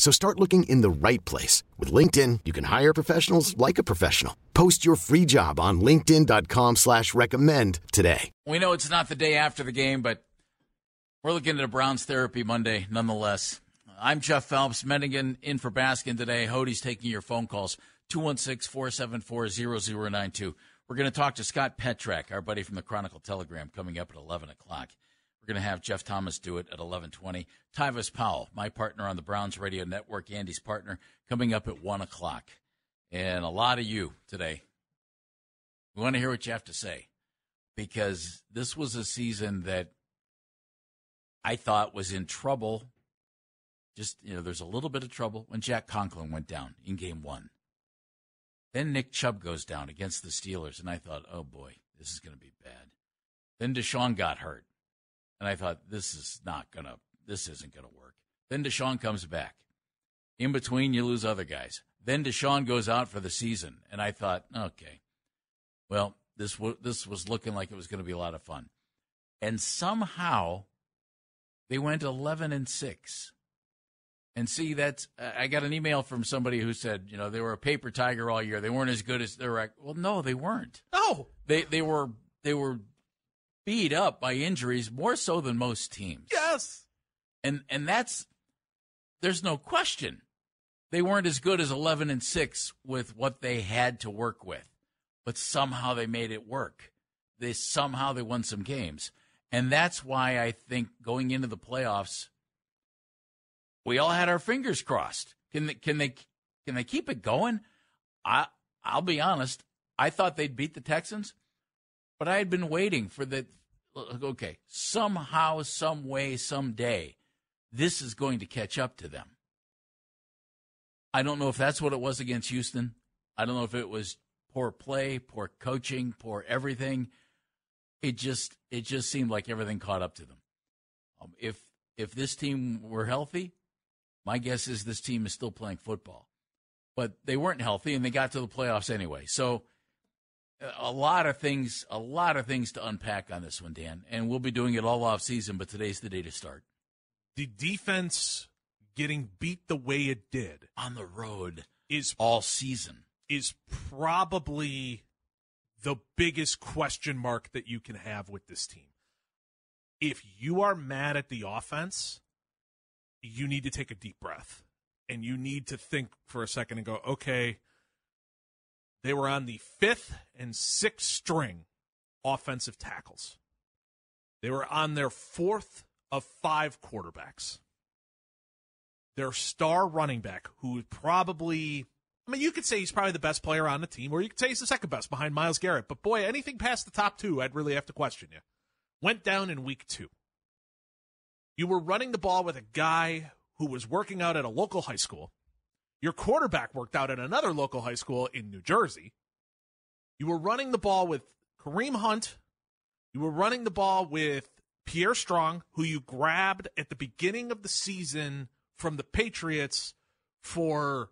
So start looking in the right place. With LinkedIn, you can hire professionals like a professional. Post your free job on linkedin.com slash recommend today. We know it's not the day after the game, but we're looking at a Browns Therapy Monday nonetheless. I'm Jeff Phelps, Menningen in for Baskin today. Hody's taking your phone calls, 216-474-0092. We're going to talk to Scott Petrak, our buddy from the Chronicle Telegram, coming up at 11 o'clock. We're going to have Jeff Thomas do it at 11:20. Tyvis Powell, my partner on the Browns Radio Network, Andy's partner, coming up at one o'clock. And a lot of you today. We want to hear what you have to say because this was a season that I thought was in trouble. Just you know, there's a little bit of trouble when Jack Conklin went down in Game One. Then Nick Chubb goes down against the Steelers, and I thought, oh boy, this is going to be bad. Then Deshaun got hurt. And I thought, this is not going to, this isn't going to work. Then Deshaun comes back. In between, you lose other guys. Then Deshaun goes out for the season. And I thought, okay, well, this, w- this was looking like it was going to be a lot of fun. And somehow they went 11 and 6. And see, that's, I got an email from somebody who said, you know, they were a paper tiger all year. They weren't as good as they were. Well, no, they weren't. No. They, they were, they were beat up by injuries more so than most teams. Yes. And and that's there's no question. They weren't as good as 11 and 6 with what they had to work with. But somehow they made it work. They somehow they won some games. And that's why I think going into the playoffs we all had our fingers crossed. Can they, can they can they keep it going? I I'll be honest. I thought they'd beat the Texans. But I had been waiting for the okay, somehow, some way, someday, this is going to catch up to them. I don't know if that's what it was against Houston. I don't know if it was poor play, poor coaching, poor everything. It just it just seemed like everything caught up to them. Um, if if this team were healthy, my guess is this team is still playing football. But they weren't healthy and they got to the playoffs anyway. So a lot of things, a lot of things to unpack on this one, Dan, and we'll be doing it all off season. But today's the day to start. The defense getting beat the way it did on the road is all season is probably the biggest question mark that you can have with this team. If you are mad at the offense, you need to take a deep breath and you need to think for a second and go, okay they were on the fifth and sixth string offensive tackles. They were on their fourth of five quarterbacks. Their star running back, who probably, I mean, you could say he's probably the best player on the team, or you could say he's the second best behind Myles Garrett. But boy, anything past the top two, I'd really have to question you. Went down in week two. You were running the ball with a guy who was working out at a local high school your quarterback worked out at another local high school in New Jersey. You were running the ball with Kareem Hunt. You were running the ball with Pierre Strong, who you grabbed at the beginning of the season from the Patriots for,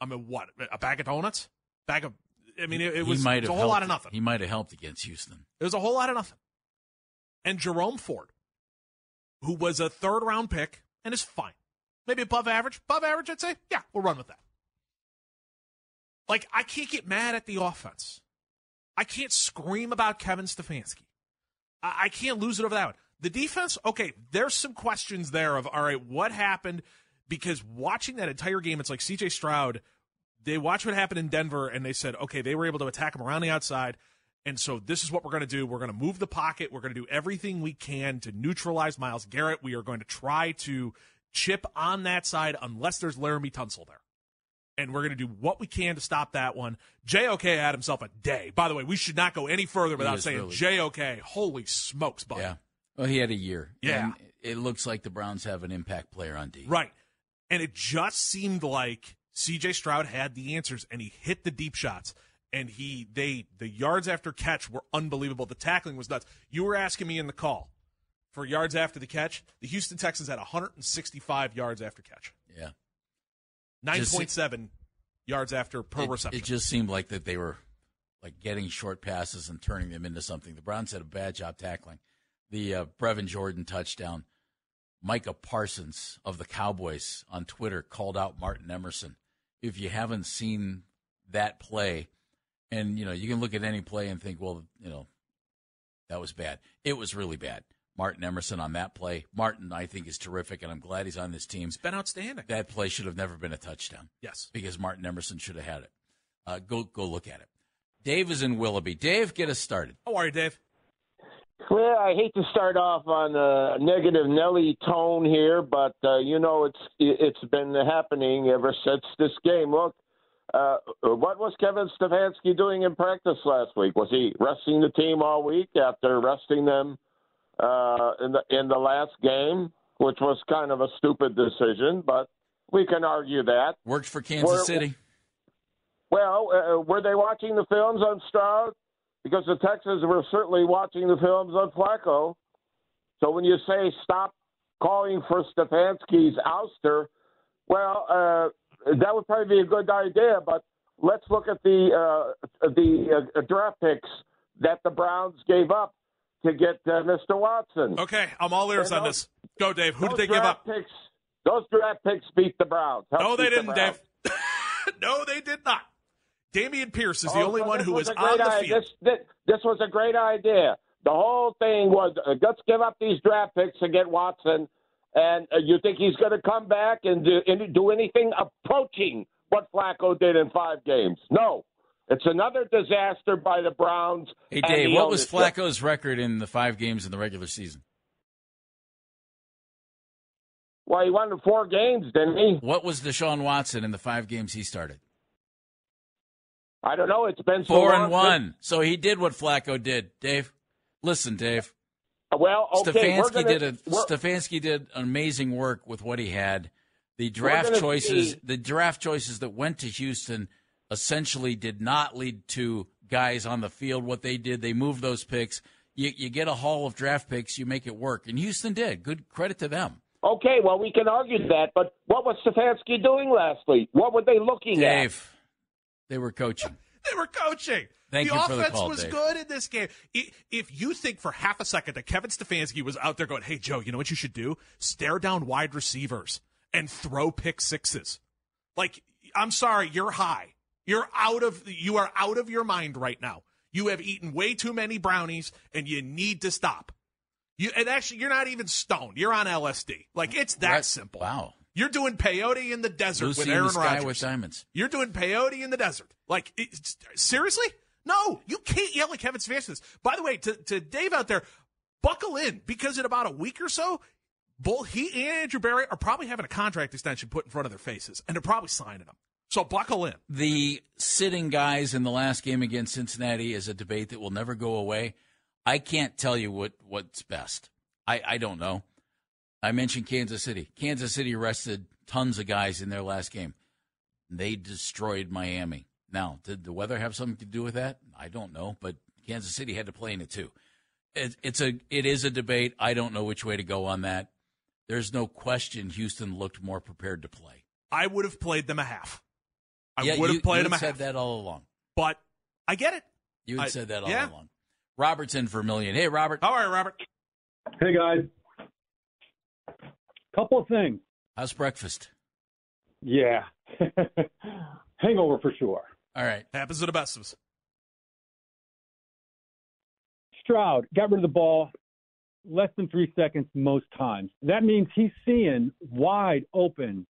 I mean, what? A bag of donuts? Bag of, I mean, it, it was, it was a whole helped, lot of nothing. He might have helped against Houston. It was a whole lot of nothing. And Jerome Ford, who was a third round pick and is fine maybe above average. Above average, I'd say. Yeah, we'll run with that. Like, I can't get mad at the offense. I can't scream about Kevin Stefanski. I, I can't lose it over that one. The defense, okay, there's some questions there of, all right, what happened? because watching that entire game, it's like CJ Stroud. They watched what happened in Denver and they said, okay, they were able to attack him around the outside. And so this is what we're going to do. We're going to move the pocket. We're going to do everything we can to neutralize Myles Garrett. We are going to try to chip on that side unless there's Laremy Tunsil there. And we're going to do what we can to stop that one. JOK had himself a day. By the way, we should not go any further without saying really. JOK. Holy smokes, buddy. Yeah. Well, he had a year. Yeah. And it looks like the Browns have an impact player on D. Right. And it just seemed like CJ Stroud had the answers and he hit the deep shots and he they the yards after catch were unbelievable. The tackling was nuts. You were asking me in the call for yards after the catch. The Houston Texans had 165 yards after catch. Yeah. 9.7 yards after per it, reception. It just seemed like that they were like getting short passes and turning them into something. The Browns had a bad job tackling. The uh, Brevin Jordan touchdown Micah Parsons of the Cowboys on Twitter called out Martin Emerson. If you haven't seen that play, and you know, you can look at any play and think, well, you know, that was bad. It was really bad. Martin Emerson on that play. Martin, I think, is terrific, and I'm glad he's on this team. He's been outstanding. That play should have never been a touchdown. Yes, because Martin Emerson should have had it. Uh, go go look at it. Dave is in Willoughby. Dave, get us started. How are you, Dave? Well, I hate to start off on a negative Nelly tone here, but uh, you know it's it's been happening ever since this game. Look, uh, what was Kevin Stefanski doing in practice last week? Was he resting the team all week after resting them uh, in the in the last game, which was kind of a stupid decision, but we can argue that worked for Kansas were, City. Well, uh, were they watching the films on Stroud? because the Texans were certainly watching the films on Flacco. So when you say stop calling for Stefanski's ouster, well, uh, that would probably be a good idea. But let's look at the uh, the uh, draft picks that the Browns gave up to get uh, Mr. Watson. Okay, I'm all ears on this. Go, Dave. Who did they give up? Picks, those draft picks beat the Browns. Help no, they didn't, the Dave. no, they did not. Dameon Pierce is the oh, only one who was, was on the idea. field. This, this, this, was a great idea. The whole thing was uh, let's give up these draft picks to get Watson. And uh, you think he's going to come back and do, and do anything approaching what Flacco did in five games? No. It's another disaster by the Browns. Hey, Dave, what was Flacco's record in the five games in the regular season? Well, he won four games, didn't he? What was Deshaun Watson in the five games he started? I don't know. It's been four and one. So he did what Flacco did. Dave, listen, Dave. Well, okay, Stefanski gonna, did a Stefanski did amazing work with what he had. The draft choices, see. the draft choices that went to Houston, essentially did not lead to guys on the field. What they did, they moved those picks. You, you get a haul of draft picks, you make it work, and Houston did. Good credit to them. Okay, well, we can argue that, but what was Stefanski doing last week? What were they looking Dave, at? They were coaching. they were coaching. Thank the you offense the call, was Dave. good in this game. If you think for half a second that Kevin Stefanski was out there going, "Hey Joe, you know what you should do? Stare down wide receivers and throw pick sixes. Like, I'm sorry, you're high. You're out of you are out of your mind right now. You have eaten way too many brownies, and you need to stop. You and actually, you're not even stoned. You're on LSD. Like it's that simple. Wow. You're doing peyote in the desert Lucy with Aaron Rodgers. with diamonds. You're doing peyote in the desert. Like, seriously? No, you can't yell at Kevin Stefanski. By the way, to, to Dave out there, buckle in because in about a week or so, both he and Andrew Berry are probably having a contract extension put in front of their faces, and they're probably signing them. So buckle in. The sitting guys in the last game against Cincinnati is a debate that will never go away. I can't tell you what, what's best. I, I don't know. I mentioned Kansas City. Kansas City arrested tons of guys in their last game. They destroyed Miami. Now, did the weather have something to do with that? I don't know, but Kansas City had to play in it too. It, it's a it is a debate. I don't know which way to go on that. There's no question Houston looked more prepared to play. I would have played them a half. I yeah, would have you, played you them a said half. that all along. But I get it. You had I, said that all yeah. along. Robert's in for a million. Hey, Robert. How are you, Robert? Hey, guys. Couple of things. How's breakfast? Yeah. Hangover for sure. All right. Happens to the best of us. Stroud got rid of the ball less than three seconds most times. That means he's seeing wide open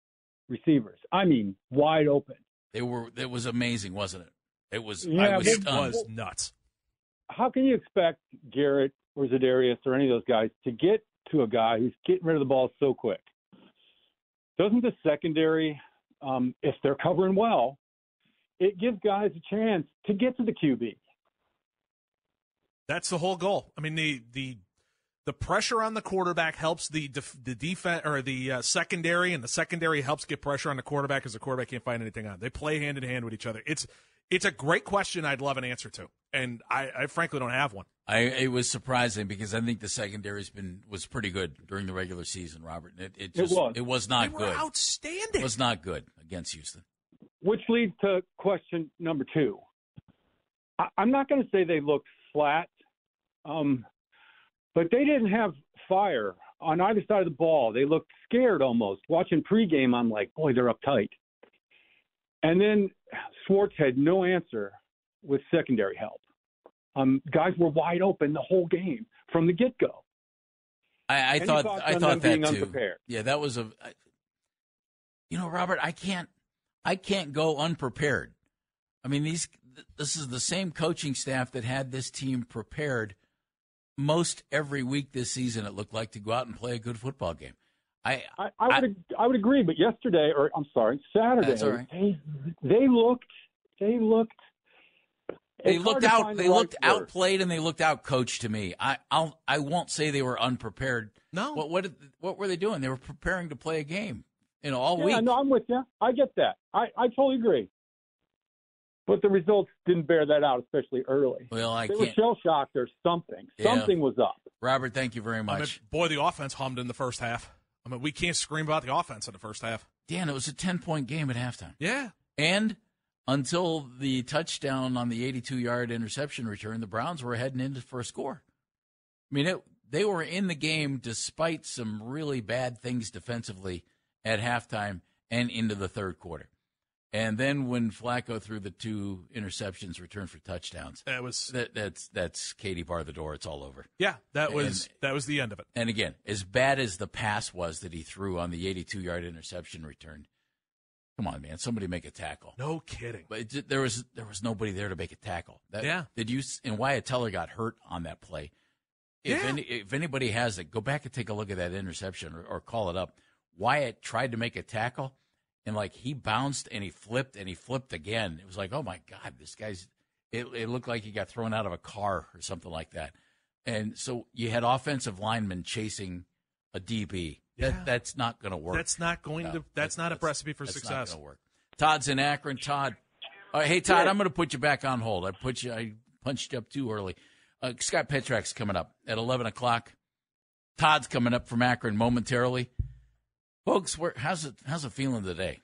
receivers. I mean, wide open. They were. It was amazing, wasn't it? It was. Yeah, I was It was nuts. How can you expect Garrett or Za'Darius or any of those guys to get to a guy who's getting rid of the ball so quick? Doesn't the secondary, um, if they're covering well, it gives guys a chance to get to the QB? That's the whole goal. I mean, the the the pressure on the quarterback helps the def, the defense or the uh, secondary, and the secondary helps get pressure on the quarterback because the quarterback can't find anything on. They play hand in hand with each other. It's it's a great question. I'd love an answer to, and I, I frankly don't have one. I it was surprising because I think the secondary's been was pretty good during the regular season, Robert. It, it just was. not they were good. outstanding. It was not good against Houston. Which leads to question number two. I, I'm not going to say they looked flat, um, but they didn't have fire on either side of the ball. They looked scared almost. Watching pregame, I'm like, boy, they're uptight. And then Schwartz had no answer with secondary help. Um, guys were wide open the whole game from the get go. I, I thought I thought that too. unprepared? Yeah, that was a. I- You know, Robert, I can't I can't go unprepared. I mean, these this is the same coaching staff that had this team prepared most every week this season. It looked like to go out and play a good football game. I I, I would I, would agree, but yesterday, or I'm sorry, Saturday, That's all right. they they looked they looked they looked out find the they right looked outplayed and they looked out coached to me. I I'll I won't say they were unprepared. No. What what did, what were they doing? They were preparing to play a game. You know, all Yeah, week. no, I'm with you. I get that. I I totally agree. But the results didn't bear that out, especially early. Well, I they can't. shell shocked or something. Yeah. Something was up. Robert, thank you very I mean, much. boy, the offense hummed in the first half. I mean, we can't scream about the offense in the first half. Dan, it was a ten point game at halftime. Yeah. And until the touchdown on the 82 yard interception return, the Browns were heading in for a score. I mean, it, they were in the game despite some really bad things defensively at halftime and into the third quarter. And then when Flacco threw the two interceptions returned for touchdowns, that was that, that's that's Katie bar the door. It's all over. yeah, that was And- that was the end of it. And again, as bad as the pass was that he threw on the 82 yard interception return, come on, man, somebody make a tackle. No kidding. But it, there was there was nobody there to make a tackle. That, Yeah. Did you and Wyatt Teller got hurt on that play? If Yeah. any, if anybody has it, go back and take a look at that interception or, or call it up. Wyatt tried to make a tackle, and like he bounced and he flipped and he flipped again. It was like, oh my god, this guy's. It, it looked like he got thrown out of a car or something like that. And so you had offensive linemen chasing a DB. That Yeah. that's not going to work. That's not going No, to. That's, not a recipe for that's success. Not gonna work. Todd's in Akron. Todd, uh, hey Todd, Yeah. I'm going to put you back on hold. I put you. I punched you up too early. Uh, Scott Petrak's coming up at 11 o'clock. Todd's coming up from Akron momentarily. Folks, how's it? How's it feeling today?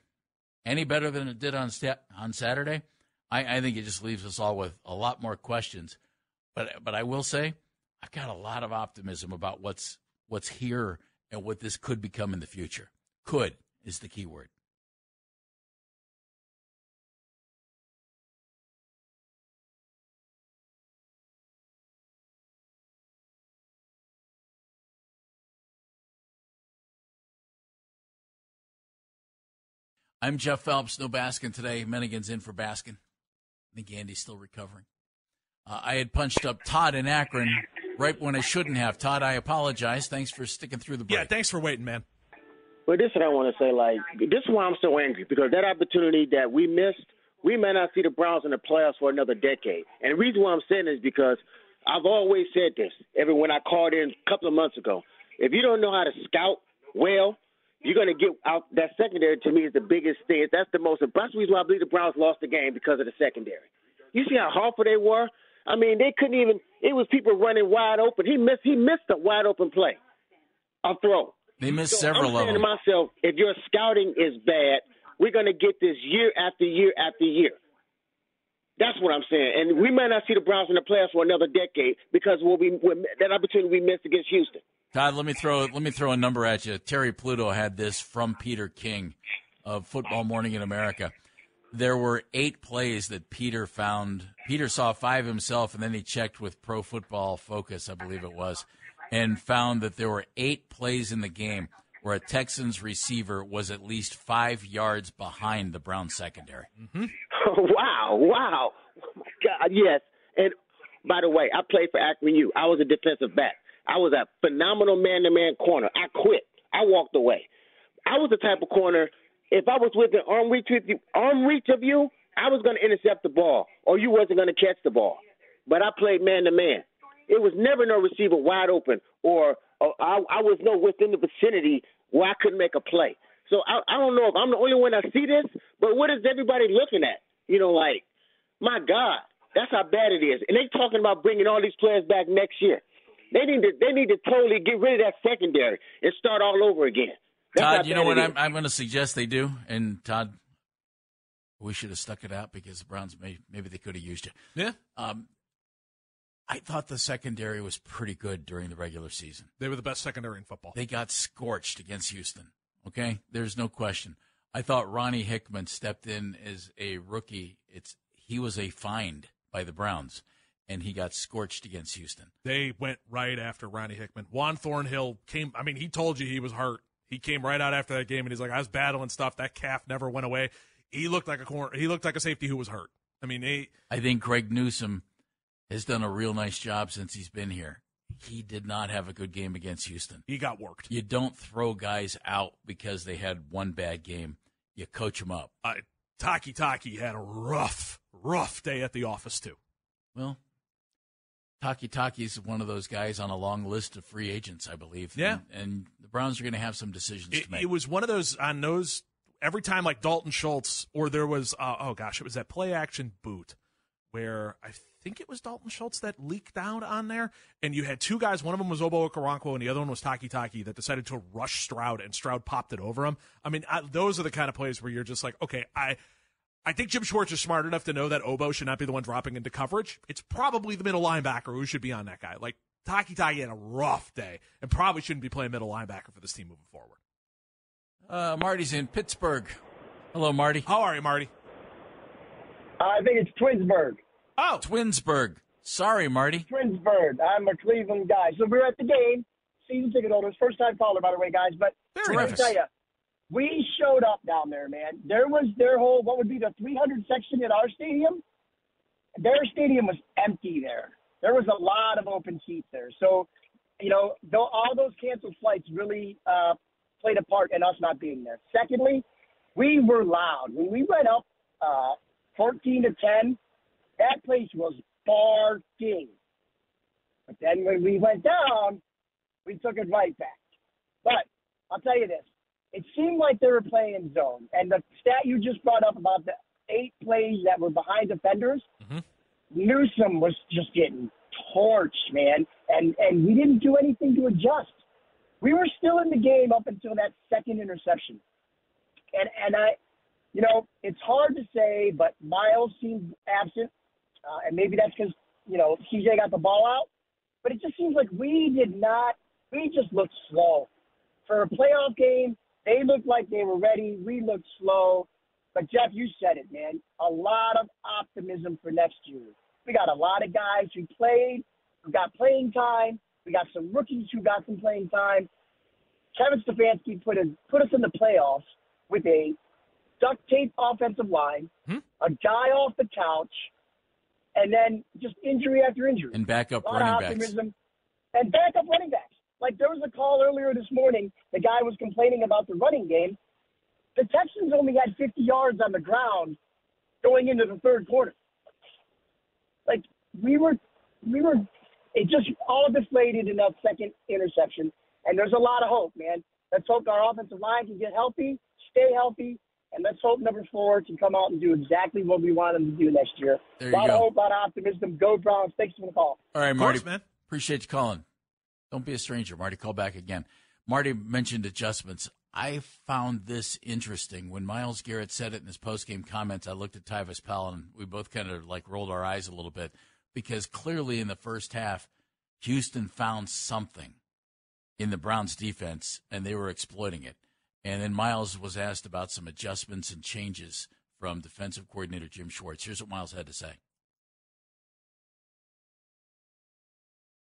Any better than it did on sta- on Saturday? I, I think it just leaves us all with a lot more questions. But but I will say, I've got a lot of optimism about what's what's here and what this could become in the future. Could is the key word. I'm Jeff Phelps. No Baskin today. Menningen's in for Baskin. I think Andy's still recovering. Uh, I had punched up Todd in Akron right when I shouldn't have. Todd, I apologize. Thanks for sticking through the break. Yeah, thanks for waiting, man. Well, this is what I want to say. Like, this is why I'm so angry because that opportunity that we missed, we may not see the Browns in the playoffs for another decade. And the reason why I'm saying this is because I've always said this. Every when I called in a couple of months ago, if you don't know how to scout well, you're going to get out. That secondary to me is the biggest thing. That's the most. That's the reason why I believe the Browns lost the game because of the secondary. You see how awful they were. I mean, they couldn't even. It was people running wide open. He missed. He missed a wide open play, a throw. They missed So several I'm of saying them. to myself, if your scouting is bad, we're going to get this year after year after year. That's what I'm saying. And we might not see the Browns in the playoffs for another decade because we'll be, that opportunity we missed against Houston. Todd, let me throw let me throw a number at you. Terry Pluto had this from Peter King of Football Morning in America. There were eight plays that Peter found. Peter saw five himself, and then he checked with Pro Football Focus, I believe it was, and found that there were eight plays in the game where a Texans receiver was at least five yards behind the Browns secondary. Mm-hmm. wow, wow. Oh my God, yes. And by the way, I played for Akron U. I was a defensive back. I was a phenomenal man to man corner. I quit. I walked away. I was the type of corner, if I was within arm reach, with you, arm reach of you, I was going to intercept the ball, or you wasn't going to catch the ball. But I played man to man. It was never no receiver wide open, or, or I, I was no within the vicinity where I couldn't make a play. So I, I don't know if I'm the only one that see this, but what is everybody looking at? You know, like, my God, that's how bad it is. And they talking about bringing all these players back next year. They need to they need to totally get rid of that secondary and start all over again. That's Todd, you know what I'm, I'm going to suggest they do, and Todd, we should have stuck it out because the Browns may maybe they could have used you. Yeah. Um, I thought the secondary was pretty good during the regular season. They were the best secondary in football. They got scorched against Houston. Okay, there's no question. I thought Ronnie Hickman stepped in as a rookie. It's he was a find by the Browns, and he got scorched against Houston. They went right after Ronnie Hickman. Juan Thornhill came. I mean, he told you he was hurt. He came right out after that game, and he's like, "I was battling stuff. That calf never went away." He looked like a corner. He looked like a safety who was hurt. I mean, he, I think Greg Newsome has done a real nice job since he's been here. He did not have a good game against Houston. He got worked. You don't throw guys out because they had one bad game. You coach them up. Uh, Takitaki had a rough, rough day at the office too. Well, Takitaki is one of those guys on a long list of free agents, I believe. Yeah, and, and the Browns are going to have some decisions it, to make. It was one of those on those every time like Dalton Schultz or there was uh, oh gosh, it was that play action boot where I think it was Dalton Schultz that leaked out on there, and you had two guys. One of them was Ogbo Okoronkwo, and the other one was Takitaki that decided to rush Stroud, and Stroud popped it over him. I mean, I, those are the kind of plays where you're just like, okay, I. I think Jim Schwartz is smart enough to know that Ogbo should not be the one dropping into coverage. It's probably the middle linebacker who should be on that guy. Like Takitaki had a rough day and probably shouldn't be playing middle linebacker for this team moving forward. Uh, Marty's in Pittsburgh. Hello, Marty. How are you, Marty? I think it's Twinsburg. Oh, Twinsburg. Sorry, Marty. Twinsburg. I'm a Cleveland guy. So we are at the game, season ticket holders, first time caller, by the way, guys. But Very let me tell you, we showed up down there, man. There was their whole, what would be the 300 section at our stadium? Their stadium was empty there. There was a lot of open seats there. So, you know, all those canceled flights really uh, played a part in us not being there. Secondly, we were loud. When we went up uh, 14 to 10, that place was barking. But then when we went down, we took it right back. But I'll tell you this. It seemed like they were playing zone. And the stat you just brought up about the eight plays that were behind defenders, Mhm. Newsome was just getting torched, man. And and we didn't do anything to adjust. We were still in the game up until that second interception. And and I you know, it's hard to say, but Myles seemed absent. Uh, and maybe that's because, you know, CJ got the ball out. But it just seems like we did not, we just looked slow. For a playoff game, they looked like they were ready. We looked slow. But Jeff, you said it, man. A lot of optimism for next year. We got a lot of guys who played, who got playing time. We got some rookies who got some playing time. Kevin Stefanski put, a, put us in the playoffs with a duct tape offensive line, Hmm? a guy off the couch, and then just injury after injury. And backup running backs. optimism. And backup running backs. Like there was a call earlier this morning. The guy was complaining about the running game. The Texans only had 50 yards on the ground going into the third quarter. Like we were, we were. It just all deflated in that second interception. And there's a lot of hope, man. Let's hope our offensive line can get healthy, stay healthy, and let's hope number four can come out and do exactly what we want them to do next year. There a you lot go. of hope, a lot of optimism. Go Browns. Thanks for the call. All right, Of Marty. course, man. Appreciate you calling. Don't be a stranger, Marty. Call back again. Marty mentioned adjustments. I found this interesting. When Myles Garrett said it in his postgame comments, I looked at Tyvis Powell and we both kind of like rolled our eyes a little bit because clearly in the first half, Houston found something in the Browns defense and they were exploiting it. And then Myles was asked about some adjustments and changes from defensive coordinator Jim Schwartz. Here's what Myles had to say.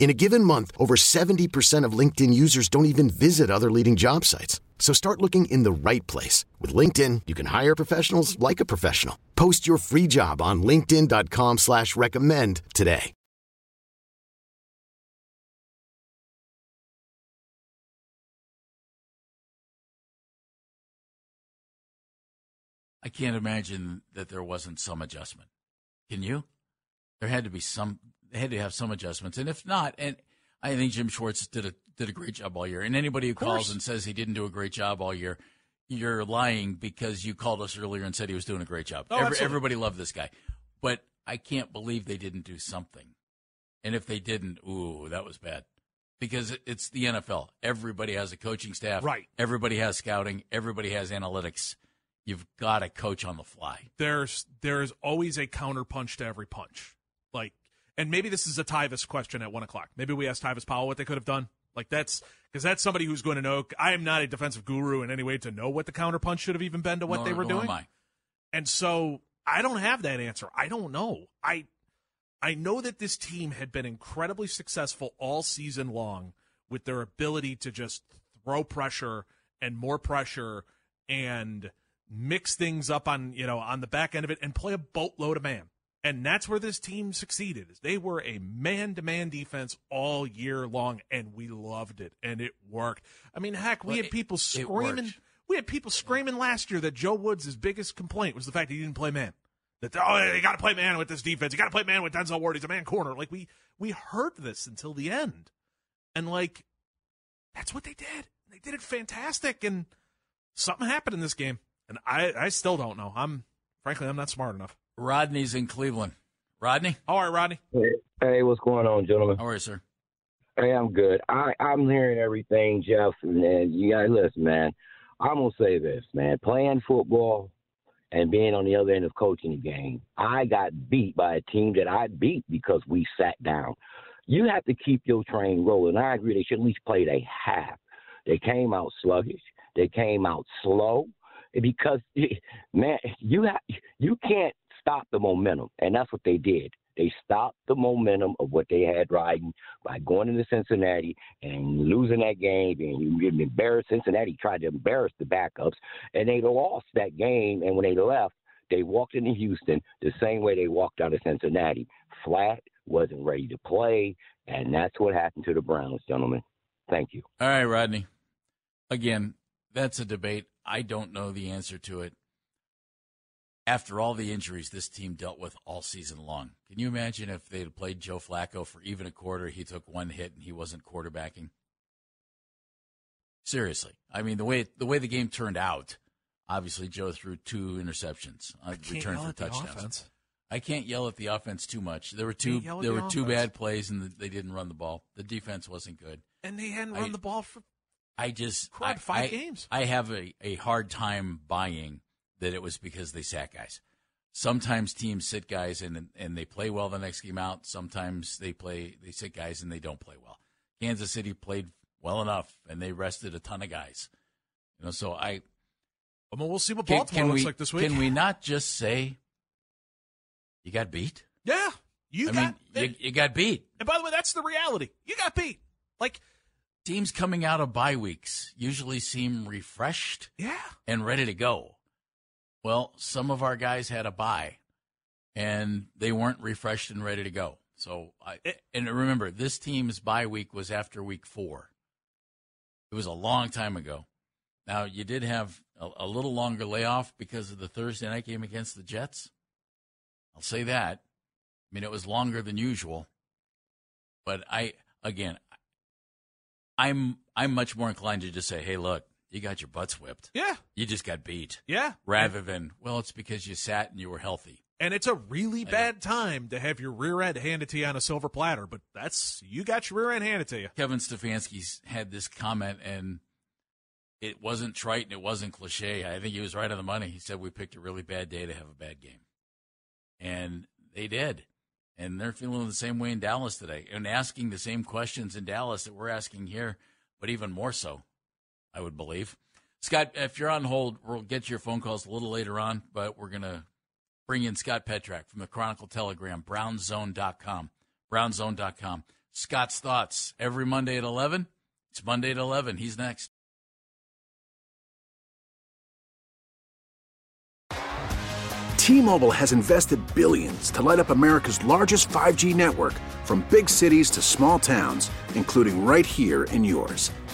In a given month, over 70% of LinkedIn users don't even visit other leading job sites. So start looking in the right place. With LinkedIn, you can hire professionals like a professional. Post your free job on linkedin.com slash recommend today. I can't imagine that there wasn't some adjustment. Can you? There had to be some. They had to have some adjustments, and if not, and I think Jim Schwartz did a did a great job all year. And anybody who calls and says he didn't do a great job all year, you're lying because you called us earlier and said he was doing a great job. Oh, Every, everybody loved this guy, but I can't believe they didn't do something. And if they didn't, ooh, that was bad. Because it's the NFL. Everybody has a coaching staff. Right. Everybody has scouting. Everybody has analytics. You've got to coach on the fly. there's there's always a counterpunch to every punch. Like, and maybe this is a Tyvis question at one o'clock. Maybe we ask Tyvis Powell what they could have done. Like that's because that's somebody who's going to know. I am not a defensive guru in any way to know what the counterpunch should have even been to what Nor- they were doing. And so I don't have that answer. I don't know. I I know that this team had been incredibly successful all season long with their ability to just throw pressure and more pressure and mix things up on, you know, on the back end of it and play a boatload of man. And that's where this team succeeded. Is they were a man-to-man defense all year long, and we loved it, and it worked. I mean, heck, we Well, had it- people screaming. We had people screaming last year that Joe Woods' biggest complaint was the fact that he didn't play man. That oh, you got to play man with this defense. You got to play man with Denzel Ward. He's a man corner. Like we we heard this until the end, and like that's what they did. They did it fantastic, and something happened in this game, and I I still don't know. I'm frankly I'm not smart enough. Rodney's in Cleveland. Rodney, All right, Rodney. Hey, hey, what's going on, gentlemen? how are you, sir? Hey, I'm good. I, I'm hearing everything, Jeff, and, and you got to listen, man. I'm gonna say this, man. Playing football and being on the other end of coaching the game, I got beat by a team that I beat because we sat down. You have to keep your train rolling. I agree. They should at least play a half. They came out sluggish. They came out slow because, man, you have you can't stop the momentum, and that's what they did. They stopped the momentum of what they had riding by going into Cincinnati and losing that game and embarrassed. Cincinnati tried to embarrass the backups and they lost that game. And when they left, they walked into Houston the same way they walked out of Cincinnati. Flat, wasn't ready to play, and that's what happened to the Browns, gentlemen. Thank you. All right, Rodney. Again, that's a debate. I don't know the answer to it. After all the injuries this team dealt with all season long, can you imagine if they had played Joe Flacco for even a quarter? He took one hit and he wasn't quarterbacking. Seriously, I mean the way the way the game turned out. Obviously, Joe threw two interceptions, uh, Can't returned yell for at the touchdowns. offense. I can't yell at the offense too much. There were two. There the were two offense. bad plays, and the, they didn't run the ball. The defense wasn't good. And they hadn't I- run the ball for I just I, five I- games. I have a, a hard time buying that it was because they sat guys. Sometimes teams sit guys and and they play well the next game out. Sometimes they play they sit guys and they don't play well. Kansas City played well enough, and they rested a ton of guys. You know, so I. Well, we'll see what can, Baltimore can looks we, like this week. Can we not just say you got beat? Yeah, you I got. mean, you, you got beat. and by the way, that's the reality. You got beat. Like, Teams coming out of bye weeks usually seem refreshed yeah, and ready to go. Well, some of our guys had a bye, and they weren't refreshed and ready to go. So, I, and remember, this team's bye week was after week four. It was a long time ago. Now, you did have a, a little longer layoff because of the Thursday night game against the Jets. I'll say that. I mean, it was longer than usual. But I, again, I'm I'm much more inclined to just say, "Hey, look, you got your butts whipped. yeah, You just got beat." yeah. Rather than, "Well, it's because you sat and you were healthy." And it's a really I bad time to have your rear end handed to you on a silver platter, but that's you got your rear end handed to you. Kevin Stefanski's had this comment, and it wasn't trite and it wasn't cliche. I think he was right on the money. He said we picked a really bad day to have a bad game, and they did. And they're feeling the same way in Dallas today, and asking the same questions in Dallas that we're asking here, but even more so, I would believe. Scott, if you're on hold, we'll get to your phone calls a little later on, but we're gonna bring in Scott Petrak from the Chronicle Telegram, brownszone.com. Brownszone.com. Scott's thoughts every Monday at 11. It's Monday at 11. He's next. T-Mobile has invested billions to light up America's largest 5G network from big cities to small towns, including right here in yours.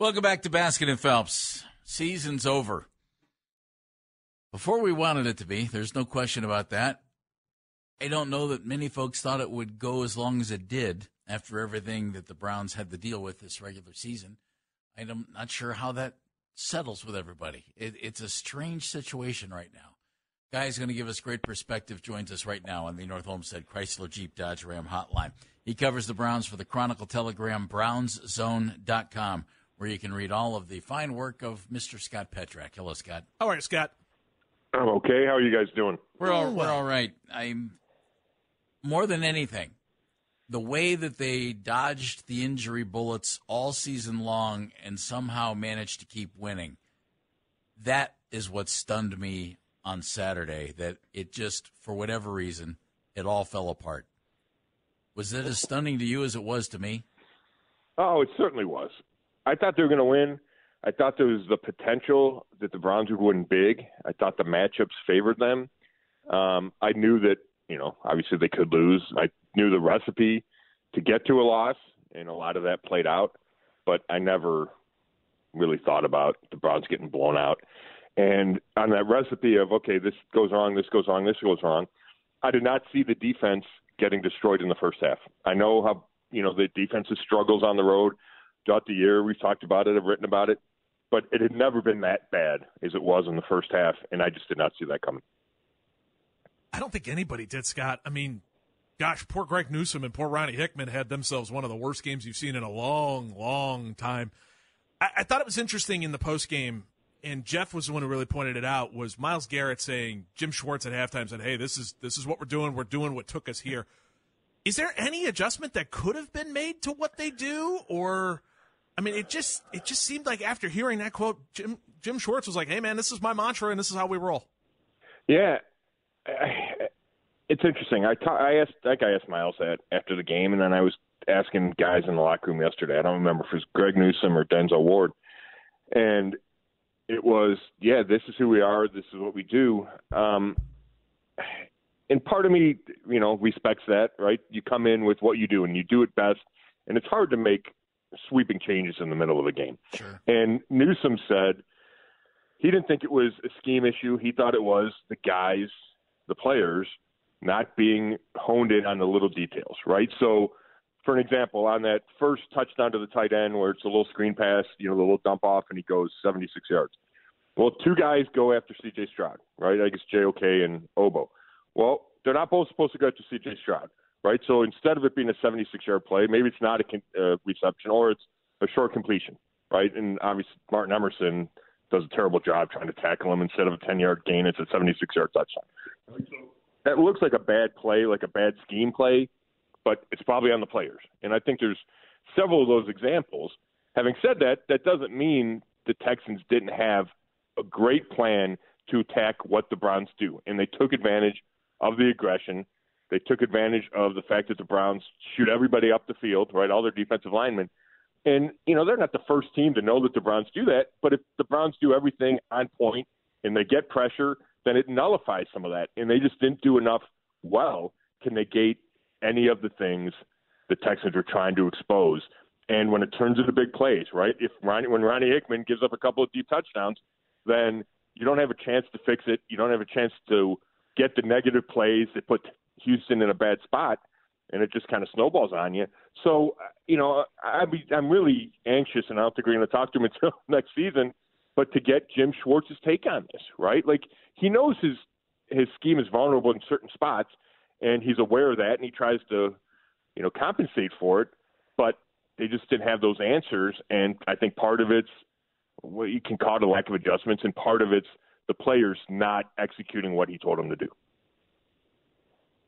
Welcome back to Baskin and Phelps. Season's over. Before we wanted it to be, there's no question about that. I don't know that many folks thought it would go as long as it did after everything that the Browns had to deal with this regular season. I'm not sure how that settles with everybody. It, it's a strange situation right now. Guy is going to give us great perspective. Joins us right now on the North Olmsted Chrysler Jeep Dodge Ram hotline. He covers the Browns for the Chronicle Telegram, brownszone.com, where you can read all of the fine work of Mr. Scott Petrak. Hello, Scott. How are you, Scott? I'm okay. How are you guys doing? We're all, we're all right. I'm more than anything, the way that they dodged the injury bullets all season long and somehow managed to keep winning. That is what stunned me on Saturday. That it just, for whatever reason, it all fell apart. Was it as stunning to you as it was to me? Oh, it certainly was. I thought they were going to win. I thought there was the potential that the Browns would win big. I thought the matchups favored them. Um, I knew that, you know, obviously they could lose. I knew the recipe to get to a loss, and a lot of that played out. But I never really thought about the Browns getting blown out. And on that recipe of, okay, this goes wrong, this goes wrong, this goes wrong, I did not see the defense getting destroyed in the first half. I know how, you know, the defense's struggles on the road throughout the year. We've talked about it, I've written about it but it had never been that bad as it was in the first half, and I just did not see that coming. I don't think anybody did, Scott. I mean, Gosh, poor Greg Newsome and poor Ronnie Hickman had themselves one of the worst games you've seen in a long, long time. I, I thought it was interesting in the post game, and Jeff was the one who really pointed it out. Was Myles Garrett saying Jim Schwartz at halftime said, "Hey, this is this is what we're doing. We're doing what took us here." Is there any adjustment that could have been made to what they do, or? I mean, it just it just seemed like after hearing that quote, Jim Jim Schwartz was like, "Hey, man, this is my mantra, and this is how we roll." Yeah, it's interesting. I ta- I asked I think I asked Myles that after the game, and then I was asking guys in the locker room yesterday. I don't remember if it was Greg Newsome or Denzel Ward, and it was yeah, this is who we are. This is what we do. Um, and part of me, you know, respects that. Right? You come in with what you do, and you do it best. And it's hard to make sweeping changes in the middle of a game. Sure. And Newsome said he didn't think it was a scheme issue. He thought it was the guys, the players, not being honed in on the little details, right? So, for an example, on that first touchdown to the tight end where it's a little screen pass, you know, the little dump off, and he goes 76 yards. Well, two guys go after C.J. Stroud, right? I guess JOK and Ogbo. Well, they're not both supposed to go to C.J. Stroud, right? So instead of it being a 76 yard play, maybe it's not a uh, reception or it's a short completion, right? And obviously, Martin Emerson does a terrible job trying to tackle him. Instead of a 10 yard gain, it's a 76 yard touchdown. That looks like a bad play, like a bad scheme play, but it's probably on the players. And I think there's several of those examples. Having said that, that doesn't mean the Texans didn't have a great plan to attack what the Browns do. And they took advantage of the aggression. They took advantage of the fact that the Browns shoot everybody up the field, right? All their defensive linemen. And, you know, they're not the first team to know that the Browns do that. But if the Browns do everything on point and they get pressure, then it nullifies some of that. And they just didn't do enough well to negate any of the things the Texans were trying to expose. And when it turns into big plays, right? If Ronnie, when Ronnie Hickman gives up a couple of deep touchdowns, then you don't have a chance to fix it. You don't have a chance to get the negative plays that put Houston in a bad spot, and it just kind of snowballs on you. So, uh, you know, I be, I'm really anxious, and I don't think we're going to talk to him until next season. But to get Jim Schwartz's take on this, right? Like he knows his his scheme is vulnerable in certain spots, and he's aware of that, and he tries to, you know, compensate for it. But they just didn't have those answers, and I think part of it's what you can call it a lack of adjustments, and part of it's the players not executing what he told them to do.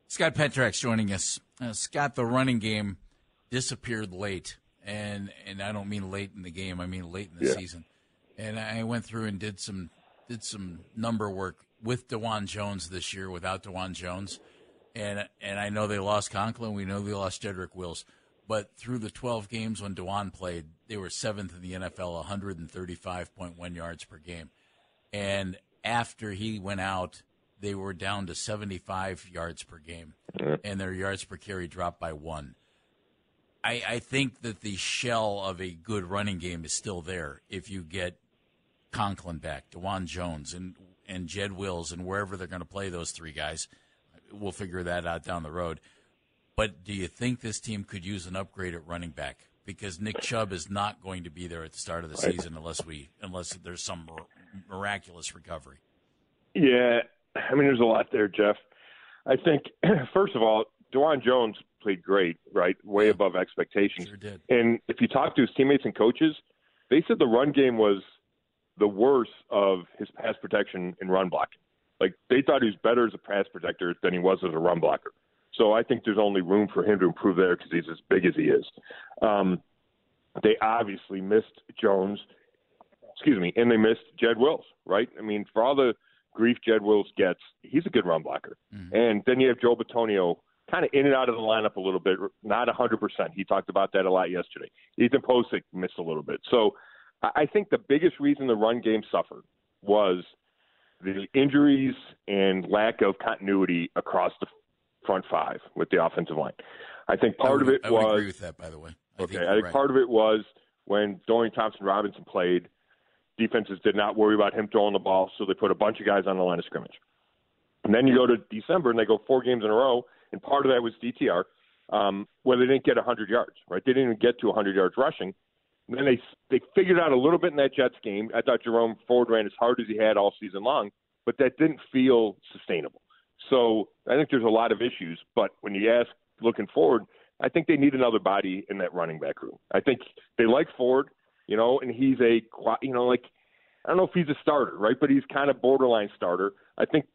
Scott Petrak's joining us. Uh, Scott, the running game disappeared late, and and I don't mean late in the game. I mean late in the Yeah. season. And I went through and did some did some number work with Dawand Jones this year, without Dawand Jones, and and I know they lost Conklin. We know they lost Jedrick Wills, but through the 12 games when Dawand played, they were seventh in the NFL, 135.1 yards per game, and after he went out, they were down to 75 yards per game, and their yards per carry dropped by one. I, I think that the shell of a good running game is still there if you get Conklin back, Dawand Jones, and and Jed Wills, and wherever they're going to play those three guys. We'll figure that out down the road. But do you think this team could use an upgrade at running back? Because Nick Chubb is not going to be there at the start of the season unless we unless there's some miraculous recovery. Yeah, I mean, there's a lot there, Jeff. I think first of all, Dawand Jones played great, right? Way above expectations. Sure did. And if you talk to his teammates and coaches, they said the run game was the worst of his pass protection and run blocking. Like they thought he was better as a pass protector than he was as a run blocker. So I think there's only room for him to improve there because he's as big as he is. Um, they obviously missed Jones, excuse me, and they missed Jed Wills, right? I mean, for all the grief Jed Wills gets, he's a good run blocker. Mm-hmm. And then you have Joe Bitonio kind of in and out of the lineup a little bit, not 100%. He talked about that a lot yesterday. Ethan Pocic missed a little bit. So I I think the biggest reason the run game suffered was the injuries and lack of continuity across the front five with the offensive line. I think part I would, of it I was agree with that, by the way. I okay. think I think right. part of it was when Dorian Thompson Robinson played, defenses did not worry about him throwing the ball, so they put a bunch of guys on the line of scrimmage. And then you go to December and they go four games in a row, and part of that was DTR, um, where they didn't get 100 yards, right? They didn't even get to 100 yards rushing. And then they they figured out a little bit in that Jets game. I thought Jerome Ford ran as hard as he had all season long, but that didn't feel sustainable. So I think there's a lot of issues. But when you ask looking forward, I think they need another body in that running back room. I think they like Ford, you know, and he's a, you know, like I don't know if he's a starter, right? But he's kind of borderline starter. I think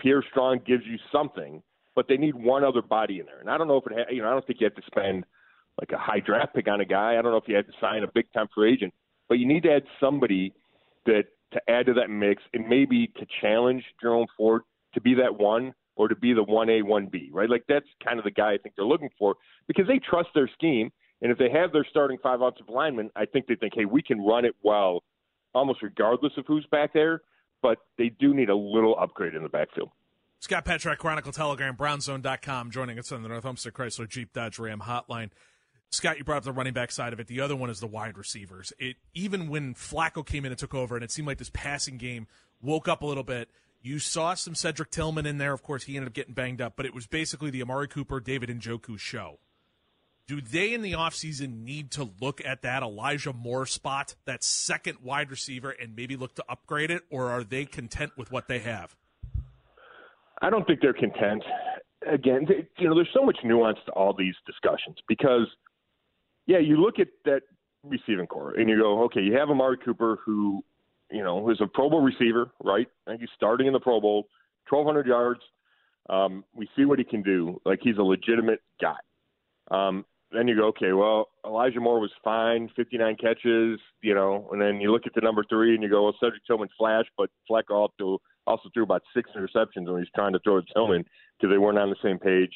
Pierre Strong gives you something, but they need one other body in there. And I don't know if it, ha- you know, I don't think you have to spend like a high draft pick on a guy. I don't know if you had to sign a big time free agent, but you need to add somebody that to add to that mix and maybe to challenge Jerome Ford to be that one or to be the 1A, 1B, right? Like that's kind of the guy I think they're looking for because they trust their scheme. And if they have their starting five offensive linemen, I think they think, hey, we can run it well almost regardless of who's back there. But they do need a little upgrade in the backfield. Scott Petrak, Chronicle Telegram, Brownszone.com, joining us on the North Olmsted Chrysler Jeep Dodge Ram hotline. Scott, you brought up the running back side of it. The other one is the wide receivers. It even when Flacco came in and took over, and it seemed like this passing game woke up a little bit. You saw some Cedric Tillman in there. Of course, he ended up getting banged up, but it was basically the Amari Cooper, David Njoku show. Do they in the offseason need to look at that Elijah Moore spot, that second wide receiver, and maybe look to upgrade it, or are they content with what they have? I don't think they're content. Again, you know, there's so much nuance to all these discussions because, yeah, you look at that receiving core and you go, okay, you have Amari Cooper who you know, is a Pro Bowl receiver, right? Think he's starting in the Pro Bowl, 1,200 yards. Um, we see what he can do. Like he's a legitimate guy. Um, then you go, okay, well, Elijah Moore was fine, 59 catches, you know, and then you look at the number three and you go, well, Cedric Tillman flashed, but Fleck also, also threw about six interceptions when he's trying to throw to Tillman because they weren't on the same page.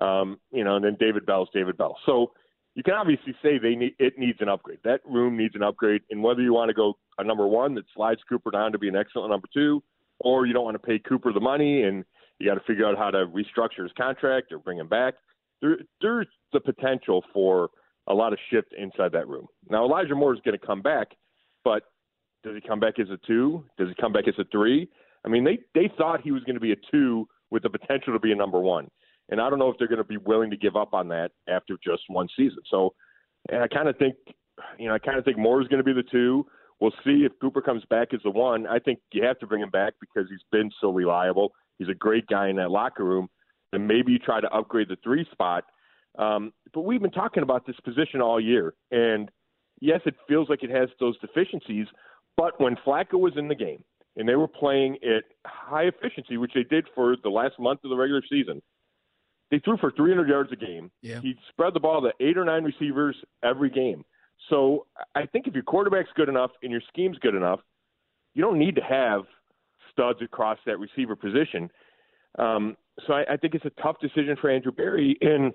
Um, you know, and then David Bell's David Bell. So you can obviously say they need it needs an upgrade. That room needs an upgrade, and whether you want to go a number one that slides Cooper down to be an excellent number two, or you don't want to pay Cooper the money and you got to figure out how to restructure his contract or bring him back. There, there's the potential for a lot of shift inside that room. Now Elijah Moore is going to come back, but does he come back as a two? Does he come back as a three? I mean, they they thought he was going to be a two with the potential to be a number one. And I don't know if they're going to be willing to give up on that after just one season. So, and I kind of think, you know, I kind of think Moore is going to be the two. We'll see if Cooper comes back as the one. I think you have to bring him back because he's been so reliable. He's a great guy in that locker room. And maybe you try to upgrade the three spot. Um, but we've been talking about this position all year. And yes, it feels like it has those deficiencies. But when Flacco was in the game and they were playing at high efficiency, which they did for the last month of the regular season, they threw for 300 yards a game. Yeah. He spread the ball to eight or nine receivers every game. So I think if your quarterback's good enough and your scheme's good enough, you don't need to have studs across that receiver position. Um, so I, I think it's a tough decision for Andrew Berry, and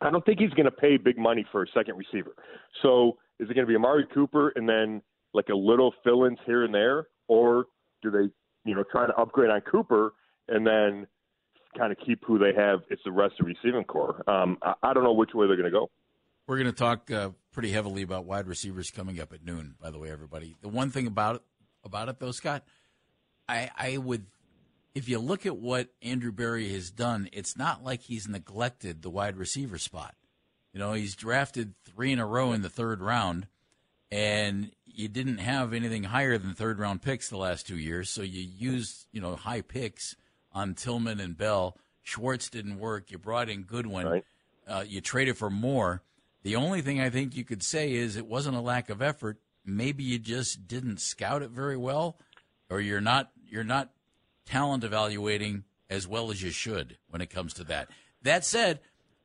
I don't think he's going to pay big money for a second receiver. So is it going to be Amari Cooper and then like a little fill-ins here and there, or do they, you know, try to upgrade on Cooper and then kind of keep who they have. It's the rest of the receiving core. Um, I, I, don't know which way they're going to go. We're going to talk uh, pretty heavily about wide receivers coming up at noon. By the way, everybody. The one thing about it, about it though, Scott, I, I would, if you look at what Andrew Berry has done, it's not like he's neglected the wide receiver spot. You know, he's drafted three in a row in the third round, and you didn't have anything higher than third round picks the last two years, so you used you know high picks on Tillman and Bell. Schwartz didn't work. You brought in Goodwin. Right. Uh, you traded for Moore. The only thing I think you could say is it wasn't a lack of effort. Maybe you just didn't scout it very well, or you're not you're not talent evaluating as well as you should when it comes to that. That said,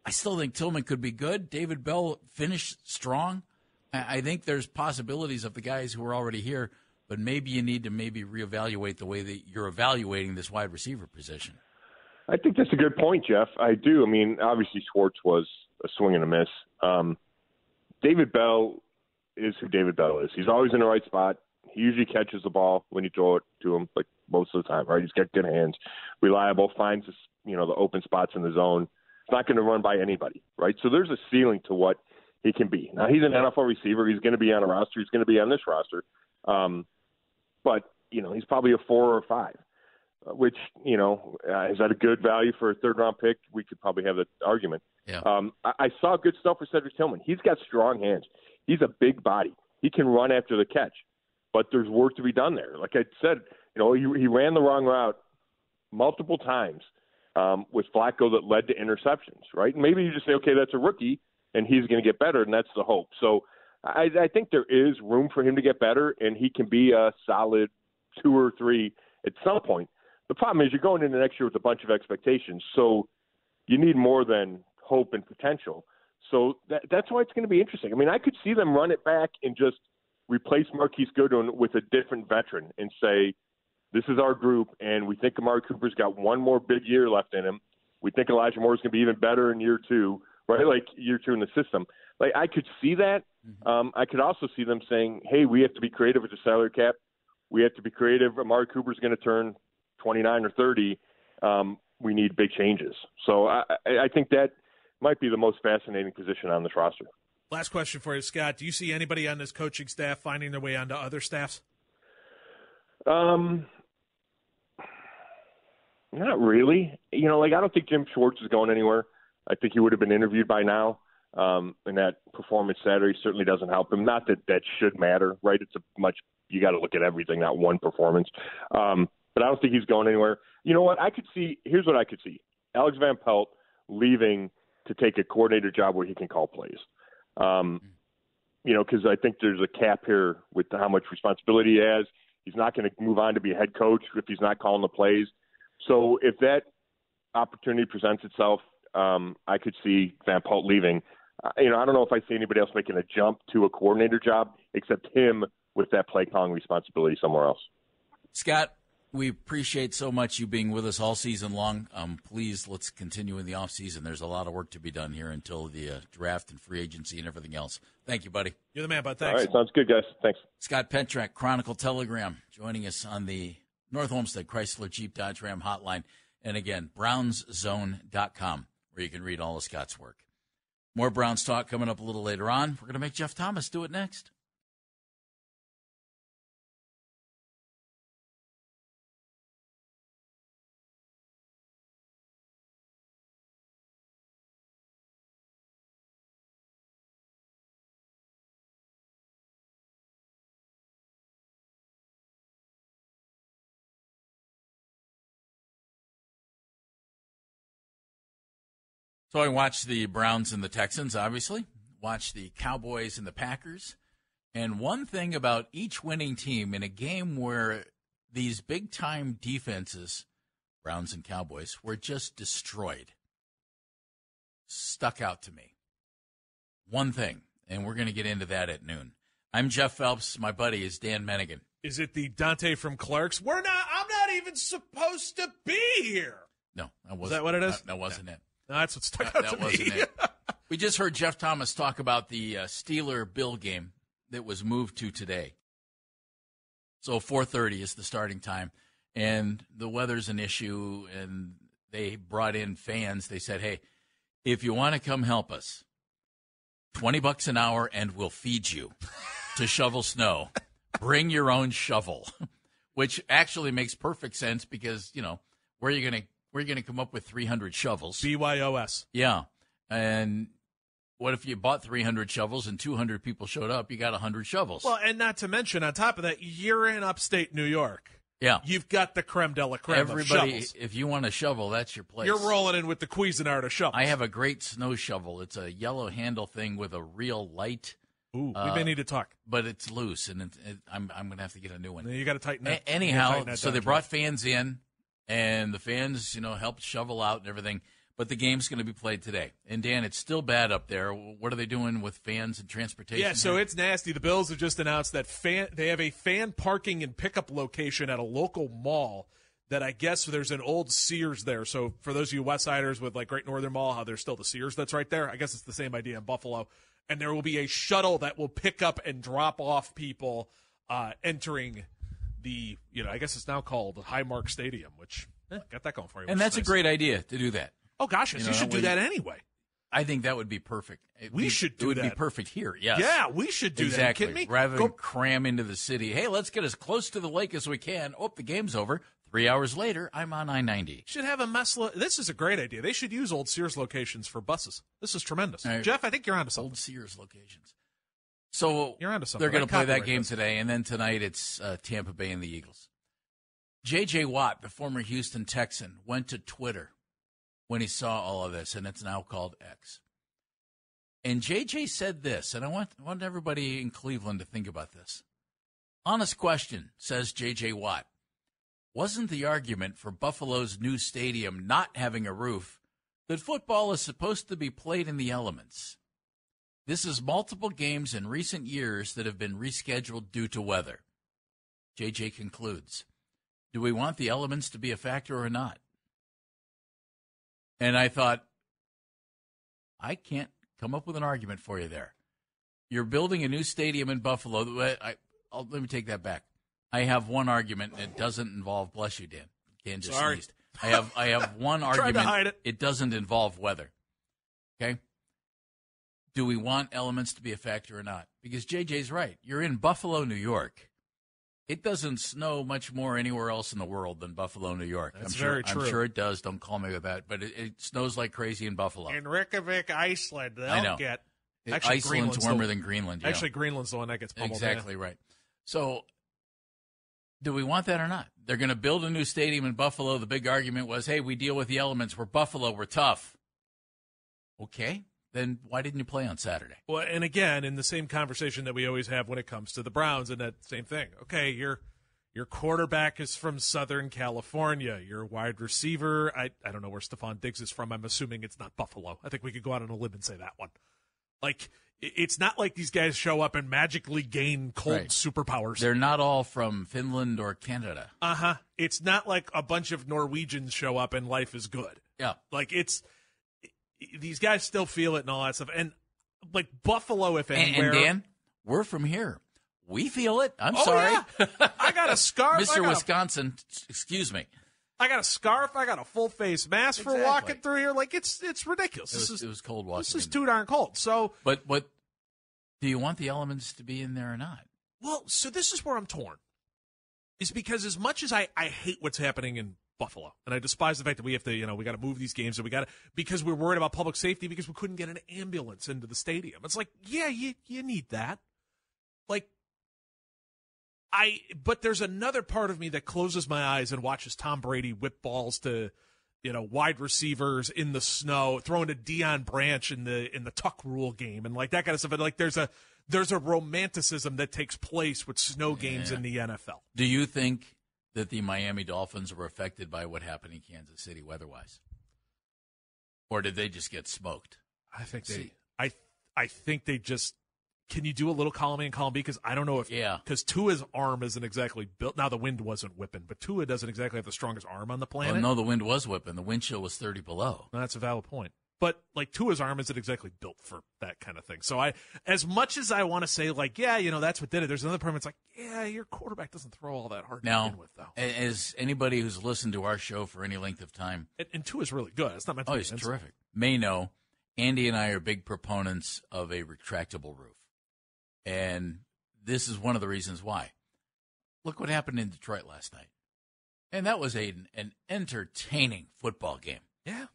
I still think Tillman could be good. David Bell finished strong. I think there's possibilities of the guys who are already here but maybe you need to maybe reevaluate the way that you're evaluating this wide receiver position. I think that's a good point, Jeff. I do. I mean, obviously Schwartz was a swing and a miss. Um, David Bell is who David Bell is. He's always in the right spot. He usually catches the ball when you throw it to him, like most of the time, right? He's got good hands, reliable, finds you know the open spots in the zone. He's not going to run by anybody, right? So there's a ceiling to what he can be. Now he's an NFL receiver. He's going to be on a roster. He's going to be on this roster. Um, but you know he's probably a four or five, uh, which you know uh, is that a good value for a third round pick? We could probably have that argument. Yeah. Um, I, I saw good stuff for Cedric Tillman. He's got strong hands. He's a big body. He can run after the catch, but there's work to be done there. Like I said, you know, he, he ran the wrong route multiple times um, with Flacco that led to interceptions, right? And maybe you just say, okay, that's a rookie, and he's going to get better, and that's the hope. So I, I think there is room for him to get better, and he can be a solid two or three at some point. The problem is you're going into next year with a bunch of expectations, so you need more than hope and potential. So that, that's why it's going to be interesting. I mean, I could see them run it back and just replace Marquise Goodwin with a different veteran and say, this is our group, and we think Amari Cooper's got one more big year left in him. We think Elijah Moore's going to be even better in year two, right? Like year two in the system. Like I could see that. Mm-hmm. Um, I could also see them saying, "Hey, we have to be creative with the salary cap. We have to be creative. Amari Cooper's going to turn 29 or 30. Um, we need big changes." So I, I think that might be the most fascinating position on this roster. Last question for you, Scott. Do you see anybody on this coaching staff finding their way onto other staffs? Um, not really. You know, like I don't think Jim Schwartz is going anywhere. I think he would have been interviewed by now. Um, and that performance Saturday certainly doesn't help him. Not that that should matter, right? It's a much you got to look at everything, not one performance. Um, but I don't think he's going anywhere. You know what? I could see. Here's what I could see: Alex Van Pelt leaving to take a coordinator job where he can call plays. Um, you know, because I think there's a cap here with how much responsibility he has. He's not going to move on to be a head coach if he's not calling the plays. So if that opportunity presents itself, um, I could see Van Pelt leaving. Uh, you know, I don't know if I see anybody else making a jump to a coordinator job except him with that play calling responsibility somewhere else. Scott, we appreciate so much you being with us all season long. Um, please, let's continue in the off season. There's a lot of work to be done here until the uh, draft and free agency and everything else. Thank you, buddy. You're the man, bud. Thanks. All right, sounds good, guys. Thanks. Scott Petrak, Chronicle Telegram, joining us on the North Olmsted Chrysler Jeep Dodge Ram hotline. And again, brownszone.com, where you can read all of Scott's work. More Browns talk coming up a little later on. We're going to make Jeff Thomas do it next. So I watched the Browns and the Texans, obviously, watched the Cowboys and the Packers. And one thing about each winning team in a game where these big time defenses, Browns and Cowboys, were just destroyed, stuck out to me. One thing, and we're going to get into that at noon. I'm Jeff Phelps. My buddy is Dan Menningen. Is it the Dante from Clerks? We're not. I'm not even supposed to be here. No, that wasn't. Is that what it is? That, that wasn't it. No, that's what stuck that, out that to wasn't me. it. We just heard Jeff Thomas talk about the uh, Steeler Bill game that was moved to today. So 4:30 is the starting time, and the weather's an issue. And they brought in fans. They said, "Hey, if you want to come help us, twenty bucks an hour, and we'll feed you to shovel snow. Bring your own shovel." Which actually makes perfect sense because you know where are you going to we're going to come up with 300 shovels. BYOS. Yeah. And what if you bought 300 shovels and 200 people showed up? You got 100 shovels. Well, and not to mention, on top of that, you're in upstate New York. Yeah. You've got the creme de la creme Everybody, if you want a shovel, that's your place. You're rolling in with the Cuisinart of shovels. I have a great snow shovel. It's a yellow handle thing with a real light. Ooh, uh, we may need to talk. But it's loose, and it, it, I'm, I'm going to have to get a new one. You got to tighten it. anyhow, tighten so they brought fans in and the fans, you know, helped shovel out and everything. But the game's going to be played today. And Dan, it's still bad up there. What are they doing with fans and transportation? Yeah, so here? it's nasty. The Bills have just announced that fan they have a fan parking and pickup location at a local mall. That I guess there's an old Sears there. So for those of you Westsiders with like Great Northern Mall, how there's still the Sears that's right there. I guess it's the same idea in Buffalo. And there will be a shuttle that will pick up and drop off people uh, entering the you know I guess it's now called Highmark Stadium, which eh, got that going for you. And that's nice. a great idea to do that. Oh gosh, yes, you, know, you should do that anyway. I think that would be perfect. It we should do that. It would that. be perfect here. Yes. Yeah, we should do exactly. that. Exactly. Rather Go- than cram into the city. Hey, let's get as close to the lake as we can. Oh, the game's over. Three hours later, I'm on I ninety. Should have a mess. Lo- this is a great idea. They should use old Sears locations for buses. This is tremendous. Right. Jeff, I think you're onto something. Old Sears locations. So you're onto something. They're going to play that game this. today, and then tonight it's uh, Tampa Bay and the Eagles. J.J. Watt, the former Houston Texan, went to Twitter when he saw all of this, and it's now called X. And JJ said this, and I want, I want everybody in Cleveland to think about this. Honest question, says JJ Watt. Wasn't the argument for Buffalo's new stadium not having a roof that football is supposed to be played in the elements? This is multiple games in recent years that have been rescheduled due to weather. JJ concludes Do we want the elements to be a factor or not? And I thought, I can't come up with an argument for you there. You're building a new stadium in Buffalo. I, I'll, let me take that back. I have one argument, and it doesn't involve. Bless you, Dan. Dan just Sorry. sneezed. I have I have one argument. hide it. it doesn't involve weather. Okay. Do we want elements to be a factor or not? Because JJ's right. You're in Buffalo, New York. It doesn't snow much more anywhere else in the world than Buffalo, New York. That's I'm sure, very true. I'm sure it does. Don't call me with that. But it, it snows like crazy in Buffalo. In Reykjavik, Iceland, they'll I know. get. Actually, Iceland's Greenland's warmer the- than Greenland. yeah. Actually, Greenland's the one that gets pummeled. yeah. Exactly right. So, do we want that or not? They're going to build a new stadium in Buffalo. The big argument was, hey, we deal with the elements. We're Buffalo. We're tough. Okay. Then why didn't you play on Saturday? Well, and again, in the same conversation that we always have when it comes to the Browns, and that same thing. Okay, your your quarterback is from Southern California. Your wide receiver, I I don't know where Stefon Diggs is from. I'm assuming it's not Buffalo. I think we could go out on a limb and say that one. Like it's not like these guys show up and magically gain cold Right. superpowers. They're not all from Finland or Canada. Uh huh. It's not like a bunch of Norwegians show up and life is good. Yeah. Like it's these guys still feel it and all that stuff. And like Buffalo, if anywhere, and Dan, we're from here. We feel it. I'm Oh, sorry. I got a scarf, Mr. got a- Wisconsin, excuse me. I got a scarf. I got a full face mask for walking through here. Like it's it's ridiculous. It This was, is it was cold walking. this is too darn cold. So But but do you want the elements to be in there or not? well, so this is where I'm torn. Is because as much as I I hate what's happening in Buffalo, and I despise the fact that we have to you know we got to move these games and we got to because we're worried about public safety because we couldn't get an ambulance into the stadium. It's like yeah, you you need that. Like I but there's another part of me that closes my eyes and watches Tom Brady whip balls to you know wide receivers in the snow, throwing to Deion Branch in the in the tuck rule game and like that kind of stuff. And like there's a there's a romanticism that takes place with snow games in the NFL. Do you think that the Miami Dolphins were affected by what happened in Kansas City weather-wise, or did they just get smoked? I think they See. I I think they just can you do a little column A and column B because I don't know if Yeah. because Tua's arm isn't exactly built. Now the wind wasn't whipping, but Tua doesn't exactly have the strongest arm on the Well, planet. no, the wind was whipping. The wind chill was 30 below. No, that's a valid point. But like Tua's arm isn't exactly built for that kind of thing. So I, as much as I want to say like, yeah, you know, that's what did it. There's another part that's like, yeah, your quarterback doesn't throw all that hard to Now, begin with, though. as anybody who's listened to our show for any length of time, And, and Tua's really good. It's not meant to oh, be he's terrific, may know, Andy and I are big proponents of a retractable roof. And this is one of the reasons why. Look what happened in Detroit last night. And that was a, an entertaining football game. Yeah.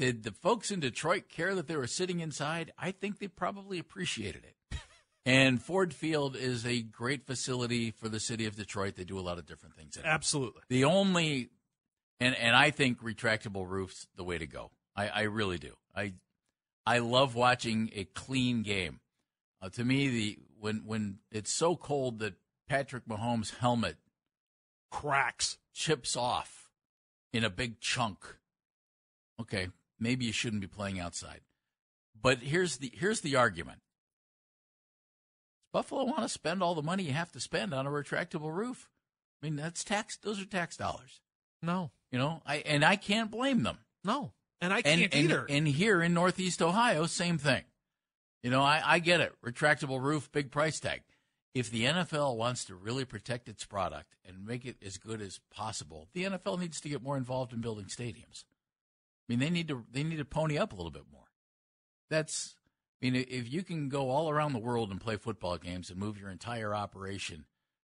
Did the folks in Detroit care that they were sitting inside? I think they probably appreciated it. and Ford Field is a great facility for the city of Detroit. They do a lot of different things. In it. Absolutely. The only, and and I think retractable roofs the way to go. I, I really do. I I love watching a clean game. Uh, to me, the when when it's so cold that Patrick Mahomes' helmet cracks, chips off in a big chunk. Okay, maybe you shouldn't be playing outside. But here's the here's the argument. Does Buffalo want to spend all the money you have to spend on a retractable roof? I mean, that's tax. Those are tax dollars. No. You know, I and I can't blame them. No. And I can't and, either. and here in Northeast Ohio, same thing. You know, I, I get it. Retractable roof, big price tag. If the NFL wants to really protect its product and make it as good as possible, the NFL needs to get more involved in building stadiums. I mean, they need to they need to pony up a little bit more. That's I mean, if you can go all around the world and play football games and move your entire operation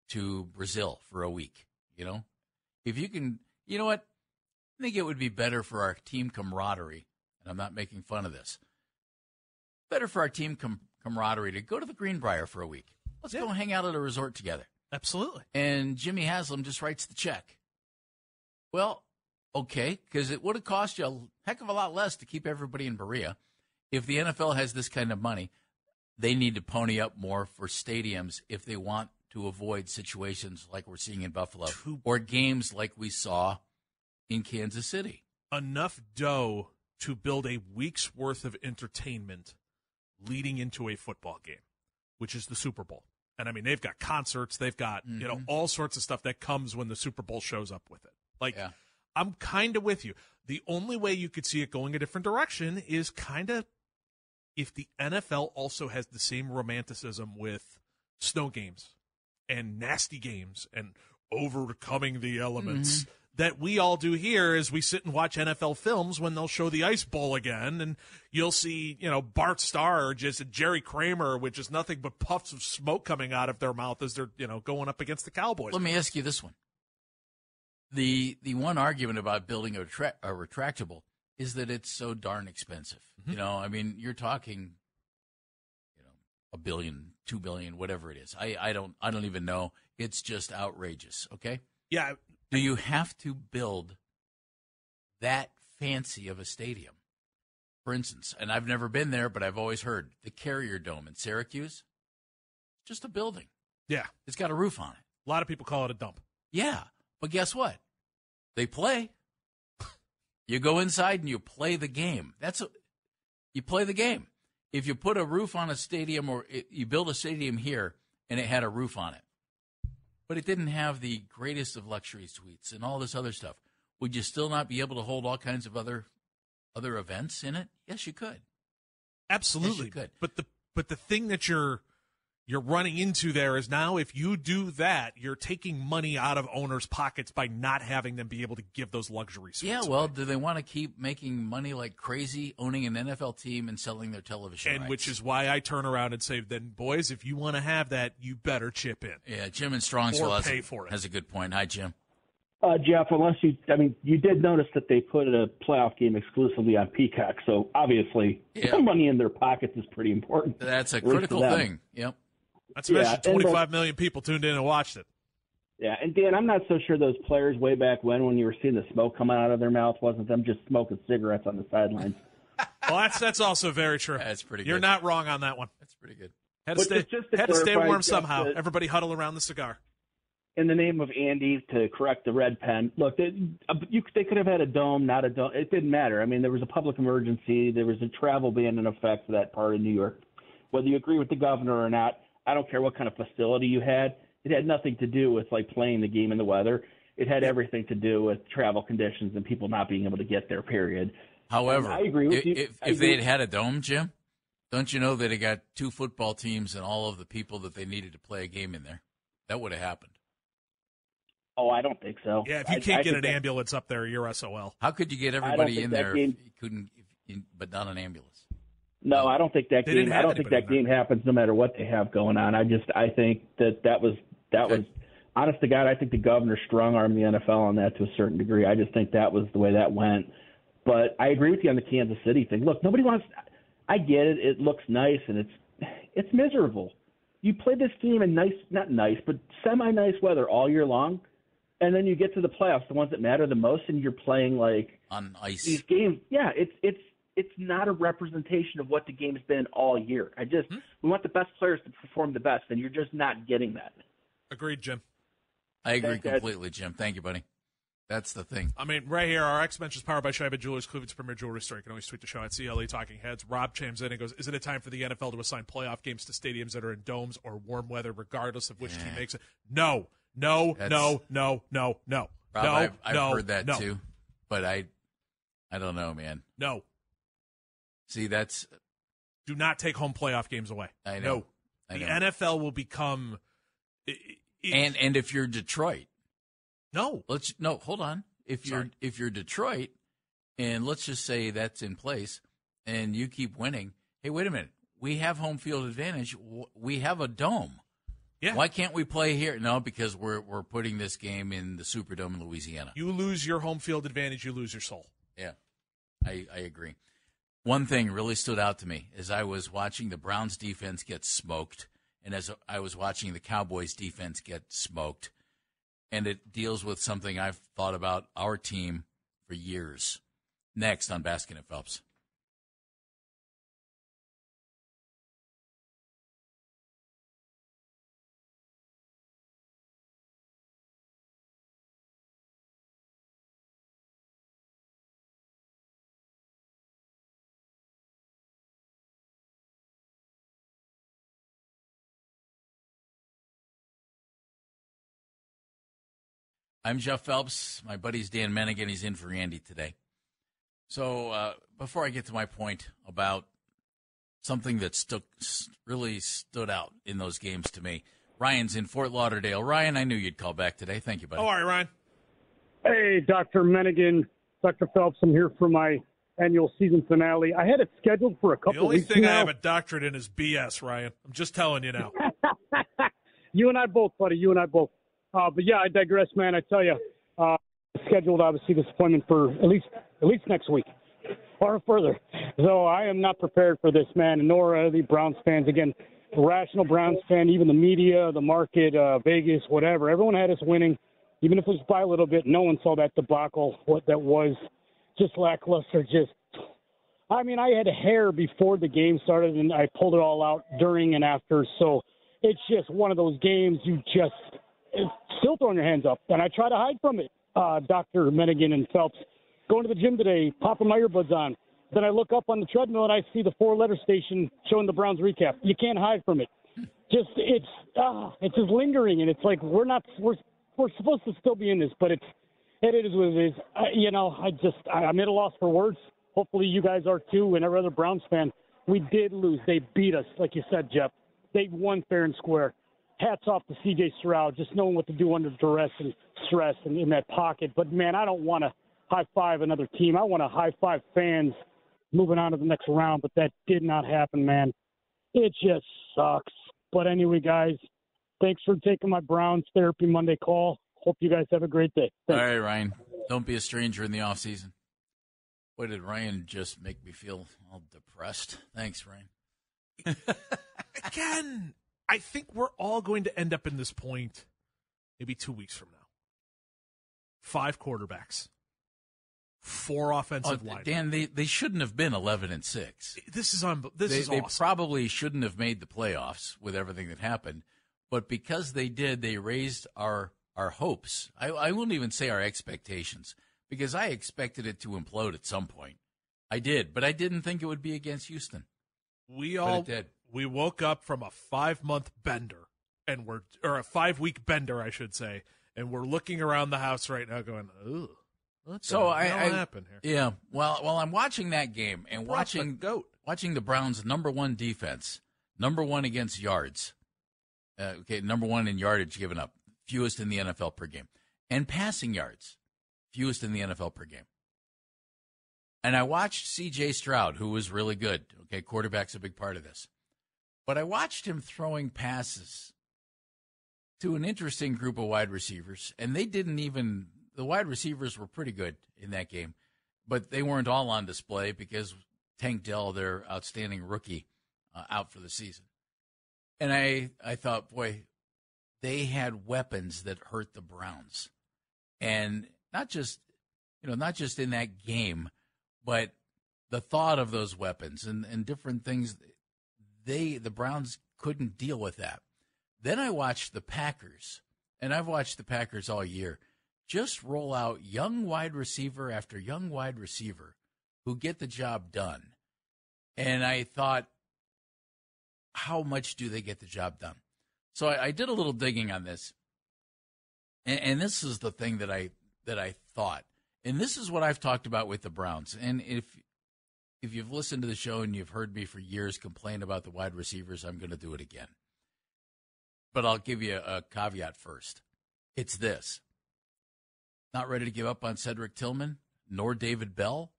to Brazil for a week, you know, if you can, you know what? I think it would be better for our team camaraderie, and I'm not making fun of this. Better for our team com- camaraderie to go to the Greenbrier for a week. Let's go hang out at a resort together. Absolutely. And Jimmy Haslam just writes the check. Well, Okay, because it would have cost you a heck of a lot less to keep everybody in Berea. If the NFL has this kind of money, they need to pony up more for stadiums if they want to avoid situations like we're seeing in Buffalo or games like we saw in Kansas City. Enough dough to build a week's worth of entertainment leading into a football game, which is the Super Bowl. And I mean, they've got concerts, they've got, mm-hmm. you know, mm-hmm. all sorts of stuff that comes when the Super Bowl shows up with it. Like, yeah. I'm kind of with you. The only way you could see it going a different direction is kind of if the NFL also has the same romanticism with snow games and nasty games and overcoming the elements. Mm-hmm that we all do here is we sit and watch NFL films when they'll show the Ice Bowl again, and you'll see, you know, Bart Starr just Jerry Kramer which is nothing but puffs of smoke coming out of their mouth as they're, you know, going up against the Cowboys. Let me ask you this one: the the one argument about building a, tra- a retractable is that it's so darn expensive. Mm-hmm. You know, I mean, you're talking, you know, a billion, two billion, whatever it is. I I don't I don't even know. It's just outrageous. Okay. Yeah, do you have to build that fancy of a stadium? For instance, and I've never been there, but I've always heard the Carrier Dome in Syracuse, just a building. Yeah. It's got a roof on it. A lot of people call it a dump. Yeah. But guess what? They play. you go inside and you play the game. That's a, you play the game. If you put a roof on a stadium or it, you build a stadium here and it had a roof on it, but it didn't have the greatest of luxury suites and all this other stuff. Would you still not be able to hold all kinds of other other events in it? Yes, you could. Absolutely, yes, you could. But the but the thing that you're you're running into there is now if you do that, you're taking money out of owners' pockets by not having them be able to give those luxury suites. Yeah, well, away. do they want to keep making money like crazy, owning an NFL team and selling their television and rights? which is why I turn around and say, then boys, if you want to have that, you better chip in. Yeah, Jim and Strongsville has, pay for it. has a good point. Hi, Jim. Uh, Jeff, unless you, I mean, you did notice that they put a playoff game exclusively on Peacock, so obviously yeah. money in their pockets is pretty important. That's a critical thing. Yep. That's imagine yeah, 25 million people tuned in and watched it. Yeah, and Dan, I'm not so sure those players way back when, when you were seeing the smoke coming out of their mouth, wasn't them just smoking cigarettes on the sidelines. well, that's that's also very true. That's pretty. You're not wrong on that one. That's pretty good. Had to stay, to had to stay warm somehow. To, Everybody huddle around the cigar. In the name of Andy, to correct the red pen. Look, they, uh, you, they could have had a dome, not a dome. It didn't matter. I mean, there was a public emergency. There was a travel ban in effect for that part of New York. Whether you agree with the governor or not, I don't care what kind of facility you had. It had nothing to do with like playing the game in the weather. It had everything to do with travel conditions and people not being able to get there. Period. However, and I agree with if, you. If, if they had had a dome, Jim, don't you know that it got two football teams and all of the people that they needed to play a game in there? That would have happened. Oh, I don't think so. Yeah, if you can't I, get I an that, ambulance up there, you're SOL. How could you get everybody in there game, if you couldn't, if, but not an ambulance? No, I don't think that game. I don't think that game happens no matter what they have going on. I just I think that that was that was honest to God. I think the governor strong armed the NFL on that to a certain degree. I just think that was the way that went. But I agree with you on the Kansas City thing. Look, nobody wants. I get it. It looks nice and it's it's miserable. You play this game in nice, not nice, but semi nice weather all year long, and then you get to the playoffs, the ones that matter the most, and you're playing like on ice. These games, yeah, it's it's it's not a representation of what the game's been all year. I just hmm we want the best players to perform the best, and you're just not getting that. Agreed, Jim. I agree Thanks, completely, Jim. Thank you, buddy. That's the thing. I mean, right here, our X Bench is powered by Scheibe Jewelers, Cleveland's premier jewelry store. You can always tweet the show at CLE Talking Heads. Rob chimes in and goes, Isn't it time for the NFL to assign playoff games to stadiums that are in domes or warm weather, regardless of which yeah. team makes it? No, no, That's... no, no, no, no. Rob, no, I've, I've no, heard that no. too, but I, I don't know, man. No, See, that's do not take home playoff games away. I know. No. I the know. NFL will become. It, it, and and if you're Detroit, no, let's no hold on. If you're if you're Detroit, and let's just say that's in place, and you keep winning. Hey, wait a minute. We have home field advantage. We have a dome. Yeah. Why can't we play here? No, because we're we're putting this game in the Superdome in Louisiana. You lose your home field advantage. You lose your soul. Yeah, I I agree. One thing really stood out to me as I was watching the Browns defense get smoked, and as I was watching the Cowboys defense get smoked, and it deals with something I've thought about our team for years. Next on Baskin and Phelps. I'm Jeff Phelps. My buddy's Dan Menningen. He's in for Andy today. So uh, before I get to my point about something that stuck, really stood out in those games to me, Ryan's in Fort Lauderdale. Ryan, I knew you'd call back today. Thank you, buddy. All right, Ryan. Hey, Dr. Menningen, Dr. Phelps. I'm here for my annual season finale. I had it scheduled for a couple. The only weeks thing now. I have a doctorate in is BS, Ryan. I'm just telling you now. you and I both, buddy. You and I both. Uh, but yeah, I digress, man. I tell you, uh, scheduled obviously this appointment for at least at least next week or further. So I am not prepared for this, man. Nor are the Browns fans. Again, rational Browns fan, even the media, the market, uh, Vegas, whatever. Everyone had us winning, even if it was by a little bit. No one saw that debacle. What that was, just lackluster. Just, I mean, I had hair before the game started, and I pulled it all out during and after. So it's just one of those games you just still throwing your hands up, and I try to hide from it. Uh, Dr. Menningen and Phelps going to the gym today, popping my earbuds on. Then I look up on the treadmill and I see the four-letter station showing the Browns recap. You can't hide from it. Just it's ah, it's just lingering, and it's like we're not we're we're supposed to still be in this, but it's it is what it is. I, you know, I just I, I'm at a loss for words. Hopefully, you guys are too, and every other Browns fan. We did lose. They beat us, like you said, Jeff. They won fair and square hats off to CJ Stroud, just knowing what to do under duress and stress and in that pocket. But man, I don't want to high five another team. I want to high five fans moving on to the next round. But that did not happen, man. It just sucks. But anyway, guys, thanks for taking my Browns Therapy Monday call. Hope you guys have a great day. Thanks. All right, Ryan. Don't be a stranger in the off season. Boy, did Ryan just make me feel all depressed. Thanks, Ryan. Again, I think we're all going to end up in this point maybe two weeks from now. Five quarterbacks, four offensive Oh, linemen. Dan, they, they shouldn't have been eleven and six. This is on. This they, is they awesome. probably shouldn't have made the playoffs with everything that happened, but because they did, they raised our our hopes. I, I wouldn't even say our expectations because I expected it to implode at some point. I did, but I didn't think it would be against Houston. we all did. We woke up from a five month bender, and we're or a five week bender, I should say, and we're looking around the house right now, going, ooh So I, I happened here?" Yeah. Well, while I'm watching that game and Brought watching goat. watching the Browns' number one defense, number one against yards. Uh, okay, number one in yardage given up, fewest in the NFL per game, and passing yards, fewest in the NFL per game. And I watched C.J. Stroud, who was really good. Okay, quarterback's a big part of this, but I watched him throwing passes to an interesting group of wide receivers, and they didn't even the wide receivers were pretty good in that game, but they weren't all on display because Tank Dell, their outstanding rookie, uh, out for the season. And I I thought, boy, they had weapons that hurt the Browns, and not just you know not just in that game, but the thought of those weapons and, and different things. They the Browns couldn't deal with that. Then I watched the Packers, and I've watched the Packers all year, just roll out young wide receiver after young wide receiver who get the job done. And I thought, how much do they get the job done? So I, I did a little digging on this, and, and this is the thing that I that I thought, and this is what I've talked about with the Browns. And if if you've listened to the show and you've heard me for years complain about the wide receivers, I'm going to do it again. But I'll give you a caveat first. It's this. Not ready to give up on Cedric Tillman, nor David Bell,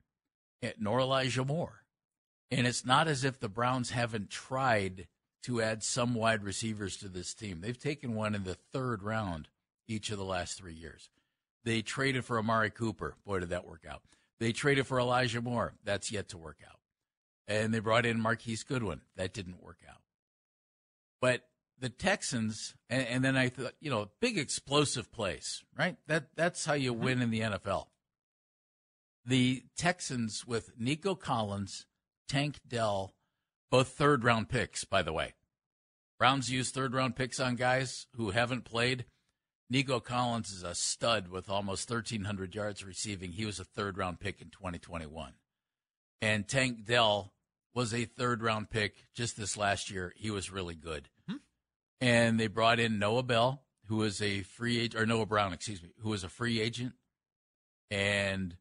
eh, nor Elijah Moore. And it's not as if the Browns haven't tried to add some wide receivers to this team. They've taken one in the third round each of the last three years. They traded for Amari Cooper. Boy, did that work out. They traded for Elijah Moore. That's yet to work out. And they brought in Marquise Goodwin. That didn't work out. But the Texans, and, and then I thought, you know, big explosive plays, right? That that's how you mm-hmm. win in the NFL. The Texans with Nico Collins, Tank Dell, both third round picks, by the way. Browns use third round picks on guys who haven't played. Nico Collins is a stud with almost 1,300 yards receiving. He was a third round pick in 2021. And Tank Dell was a third round pick just this last year. He was really good. Mm-hmm. And they brought in Noah Bell, who was a free agent, or Noah Brown, excuse me, who was a free agent and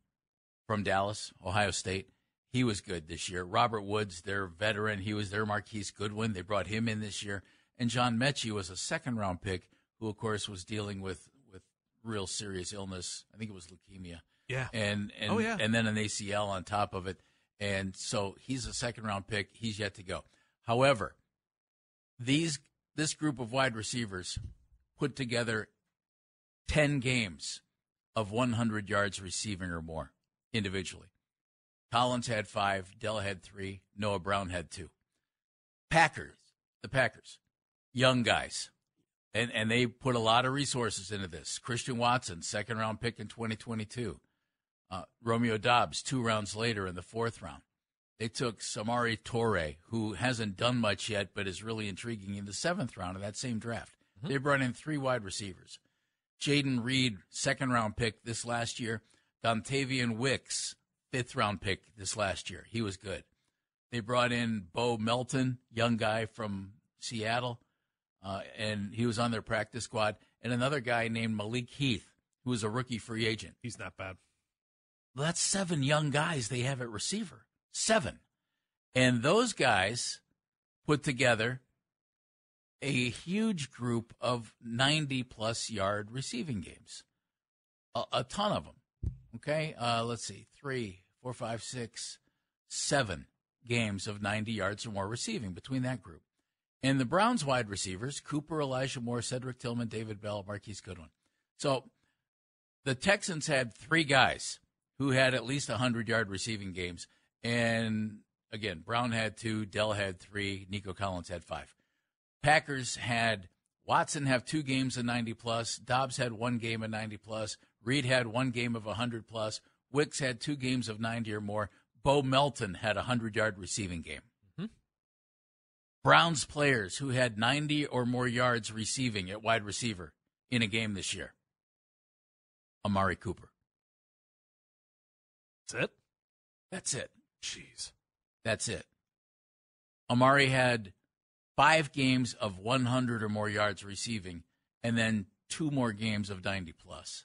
from Dallas, Ohio State. He was good this year. Robert Woods, their veteran, he was their Marquise Goodwin. They brought him in this year. And John Metchie was a second round pick who, of course, was dealing with, with real serious illness. I think it was leukemia. Yeah. And, and, oh, yeah. and then an ACL on top of it. And so he's a second round pick. He's yet to go. However, these this group of wide receivers put together 10 games of 100 yards receiving or more individually. Collins had five, Dell had three, Noah Brown had two. Packers, the Packers, young guys, and, and they put a lot of resources into this. Christian Watson, second round pick in 2022. Uh, Romeo Doubs, two rounds later in the fourth round. They took Samori Toure, who hasn't done much yet, but is really intriguing in the seventh round of that same draft. Mm-hmm. They brought in three wide receivers. Jayden Reed, second round pick this last year. Dontayvion Wicks, fifth round pick this last year. He was good. They brought in Bo Melton, young guy from Seattle, uh, and he was on their practice squad. And another guy named Malik Heath, who was a rookie free agent. He's not bad. Well, that's seven young guys they have at receiver. Seven. And those guys put together a huge group of 90 plus yard receiving games. A, a ton of them. Okay. Uh, let's see. Three, four, five, six, seven games of 90 yards or more receiving between that group. And the Browns wide receivers, Cooper, Elijah Moore, Cedric Tillman, David Bell, Marquise Goodwin. So the Texans had three guys who had at least 100 yard receiving games. And again, Brown had two, Dell had three, Nico Collins had five. Packers had Watson have two games of 90 plus, Doubs had one game of 90 plus, Reed had one game of 100 plus, Wicks had two games of 90 or more, Bo Melton had a 100 yard receiving game. Browns players who had 90 or more yards receiving at wide receiver in a game this year. Amari Cooper. That's it? That's it. Jeez. That's it. Amari had five games of 100 or more yards receiving, and then two more games of 90 plus.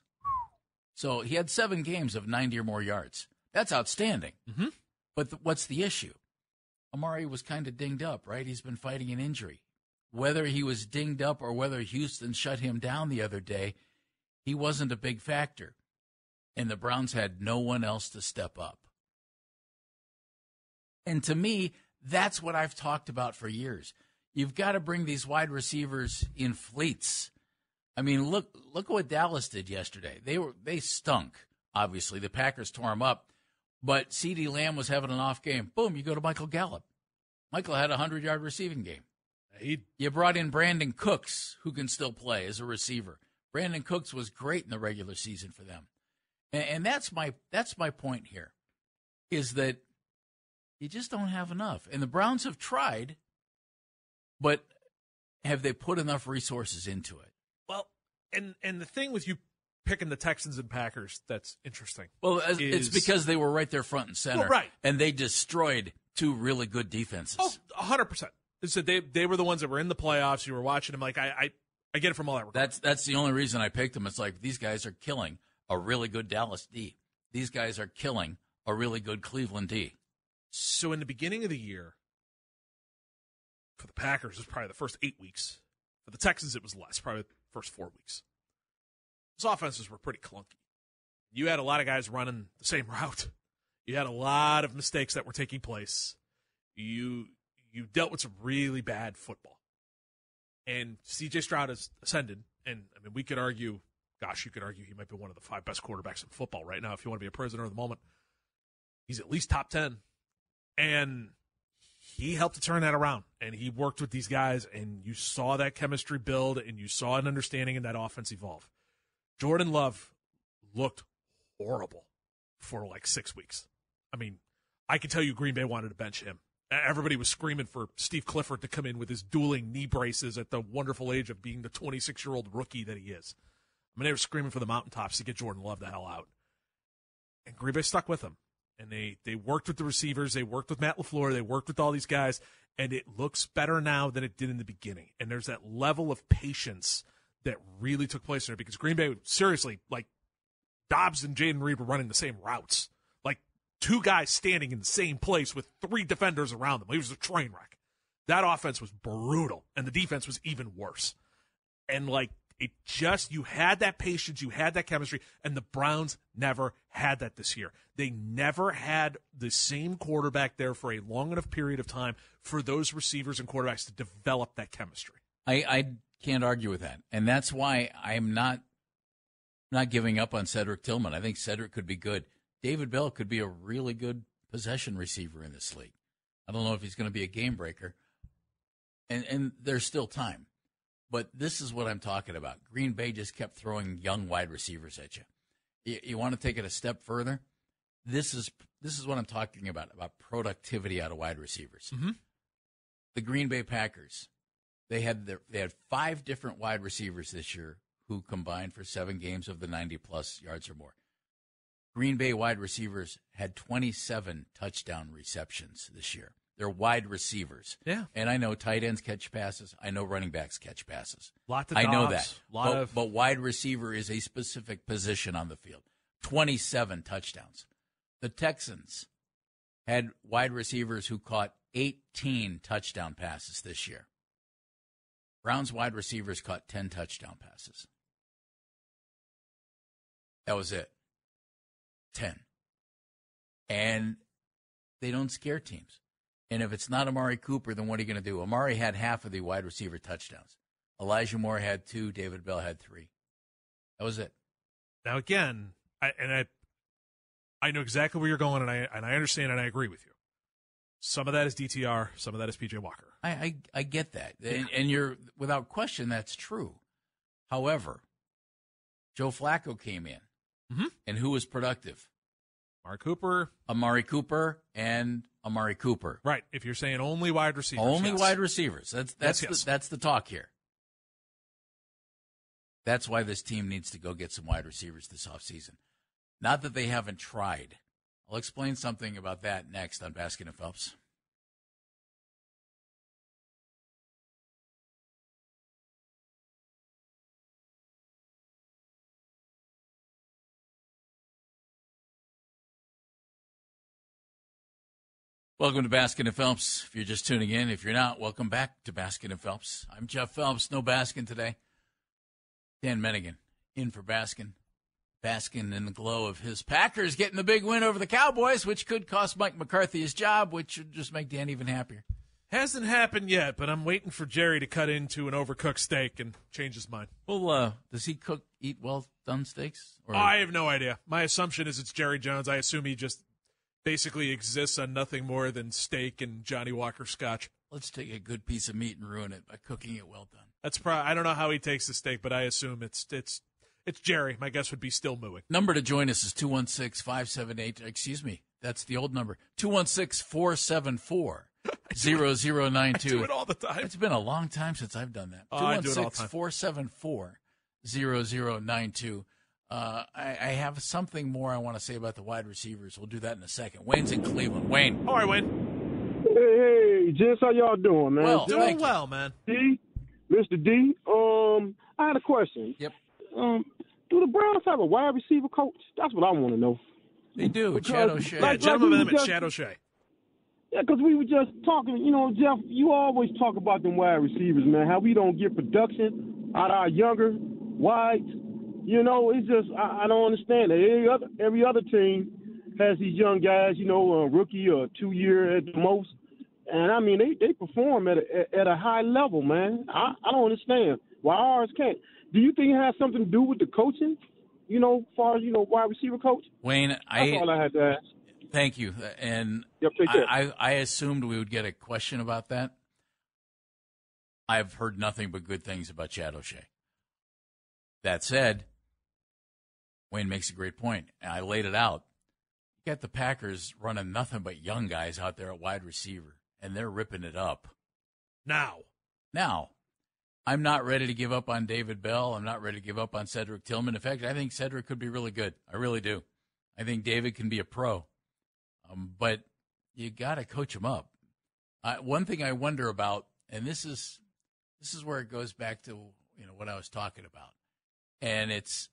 So he had seven games of 90 or more yards. That's outstanding. Mm-hmm. But th- what's the issue? Amari was kind of dinged up, right? He's been fighting an injury. Whether he was dinged up or whether Houston shut him down the other day, he wasn't a big factor and the Browns had no one else to step up. And to me, that's what I've talked about for years. You've got to bring these wide receivers in fleets. I mean, look look what Dallas did yesterday. They were they stunk. Obviously, the Packers tore them up, but CeeDee Lamb was having an off game. Boom, you go to Michael Gallup. Michael had a hundred yard receiving game. He, you brought in Brandin Cooks, who can still play as a receiver. Brandin Cooks was great in the regular season for them. And, and that's my that's my point here, is that you just don't have enough. And the Browns have tried, but have they put enough resources into it? Well, and and the thing with you picking the Texans and Packers that's interesting. Well, is, it's because they were right there front and center, well, right? And they destroyed two really good defenses. Oh, 100%. So they they were the ones that were in the playoffs. You were watching them. Like I I, I get it from all that. Regard. That's that's the only reason I picked them. It's like these guys are killing a really good Dallas D. These guys are killing a really good Cleveland D. So in the beginning of the year, for the Packers, it was probably the first eight weeks. For the Texans, it was less, probably the first four weeks. Those offenses were pretty clunky. You had a lot of guys running the same route. You had a lot of mistakes that were taking place. You you dealt with some really bad football. And CJ Stroud has ascended, and I mean we could argue gosh, you could argue he might be one of the five best quarterbacks in football right now if you want to be a prisoner of the moment. He's at least top 10. And he helped to turn that around. And he worked with these guys, and you saw that chemistry build, and you saw an understanding in that offense evolve. Jordan Love looked horrible for like six weeks. I mean, I can tell you Green Bay wanted to bench him. Everybody was screaming for Steve Clifford to come in with his dueling knee braces at the wonderful age of being the 26 year old rookie that he is. I mean, they were screaming for the mountaintops to get Jordan Love the hell out. And Green Bay stuck with him. And they, they worked with the receivers. They worked with Matt LaFleur. They worked with all these guys. And it looks better now than it did in the beginning. And there's that level of patience that really took place there because Green Bay, seriously, like Doubs and Jayden Reed were running the same routes. Like two guys standing in the same place with three defenders around them. It was a train wreck. That offense was brutal, and the defense was even worse. And like it just you had that patience, you had that chemistry, and the Browns never had that this year. They never had the same quarterback there for a long enough period of time for those receivers and quarterbacks to develop that chemistry. I, I can't argue with that, and that's why I'm not not giving up on Cedric Tillman. I think Cedric could be good. David Bell could be a really good possession receiver in this league. I don't know if he's going to be a game breaker, and and there's still time. But this is what I'm talking about. Green Bay just kept throwing young wide receivers at you. You, you want to take it a step further? This is this is what I'm talking about about productivity out of wide receivers. Mm-hmm. The Green Bay Packers, they had their, they had five different wide receivers this year who combined for seven games of the 90 plus yards or more. Green Bay wide receivers had 27 touchdown receptions this year. They're wide receivers. Yeah. And I know tight ends catch passes. I know running backs catch passes. Lot of I know that. lot but, of- but wide receiver is a specific position on the field. 27 touchdowns. The Texans had wide receivers who caught 18 touchdown passes this year. Browns wide receivers caught 10 touchdown passes. That was it. 10. And they don't scare teams. And if it's not Amari Cooper, then what are you going to do? Amari had half of the wide receiver touchdowns. Elijah Moore had two. David Bell had three. That was it. Now again, I, and I, I know exactly where you're going, and I and I understand, and I agree with you. Some of that is DTR, some of that is PJ Walker. I I, I get that, and, and you're without question that's true. However, Joe Flacco came in, Mhm. and who was productive? Amari Cooper, Amari Cooper, and Amari Cooper. right? If you're saying only wide receivers, Only yes. wide receivers. That's that's Yes, yes. That's the talk here. That's why this team needs to go get some wide receivers this offseason. Not that they haven't tried. I'll explain something about that next on Baskin and Phelps. Welcome to Baskin and Phelps. If you're just tuning in, if you're not, welcome back to Baskin and Phelps. I'm Jeff Phelps. No Baskin today. Dan Menningen in for Baskin. Baskin in the glow of his Packers getting the big win over the Cowboys, which could cost Mike McCarthy his job, which would just make Dan even happier. Hasn't happened yet, but I'm waiting for Jerry to cut into an overcooked steak and change his mind. Well, uh, does he cook, eat well done steaks? Or I have no idea. My assumption is it's Jerry Jones. I assume he just basically exists on nothing more than steak and Johnnie Walker Scotch. let's take a good piece of meat and ruin it by cooking it well done. That's probably I don't know how he takes the steak, but I assume it's it's it's Jerry. My guess would be still mooing. Number to join us is 216 578. Excuse me, that's the old number 216 474 0092. do it all the time. It's been a long time since I've done that. Oh, I do it all the time. 474 0092. Uh, I, I have something more I want to say about the wide receivers. We'll do that in a second. Wayne's in Cleveland. Wayne. All right, Wayne. Hey, hey, gents, how y'all doing, man? Well, Doing well, man. D, Mr. D. Um, I had a question. Yep. Um, do the Browns have a wide receiver coach? That's what I want to know. They do. Because, Chad like-. Yeah, like we by the name were of just- Chad O'Shea. Yeah, because we were just talking. You know, Jeff, you always talk about them wide receivers, man. How we don't get production out of our younger wides. You know, it's just I, I don't understand it. Every other every other team has these young guys. You know, a rookie or two year at the most. And I mean, they, they perform at a, at a high level, man. I, I don't understand why ours can't. Do you think it has something to do with the coaching? You know, as far as you know, wide receiver coach. Wayne, That's I all I had to ask. thank you. And Yep, take care. I, I, I assumed we would get a question about that. I've heard nothing but good things about Chad O'Shea. That said, Wayne makes a great point. And I laid it out. You got the Packers running nothing but young guys out there at wide receiver, and they're ripping it up. Now, now, I'm not ready to give up on David Bell. I'm not ready to give up on Cedric Tillman. In fact, I think Cedric could be really good. I really do. I think David can be a pro. Um, but you got to coach him up. One thing I wonder about, and this is this is where it goes back to you know what I was talking about, and it's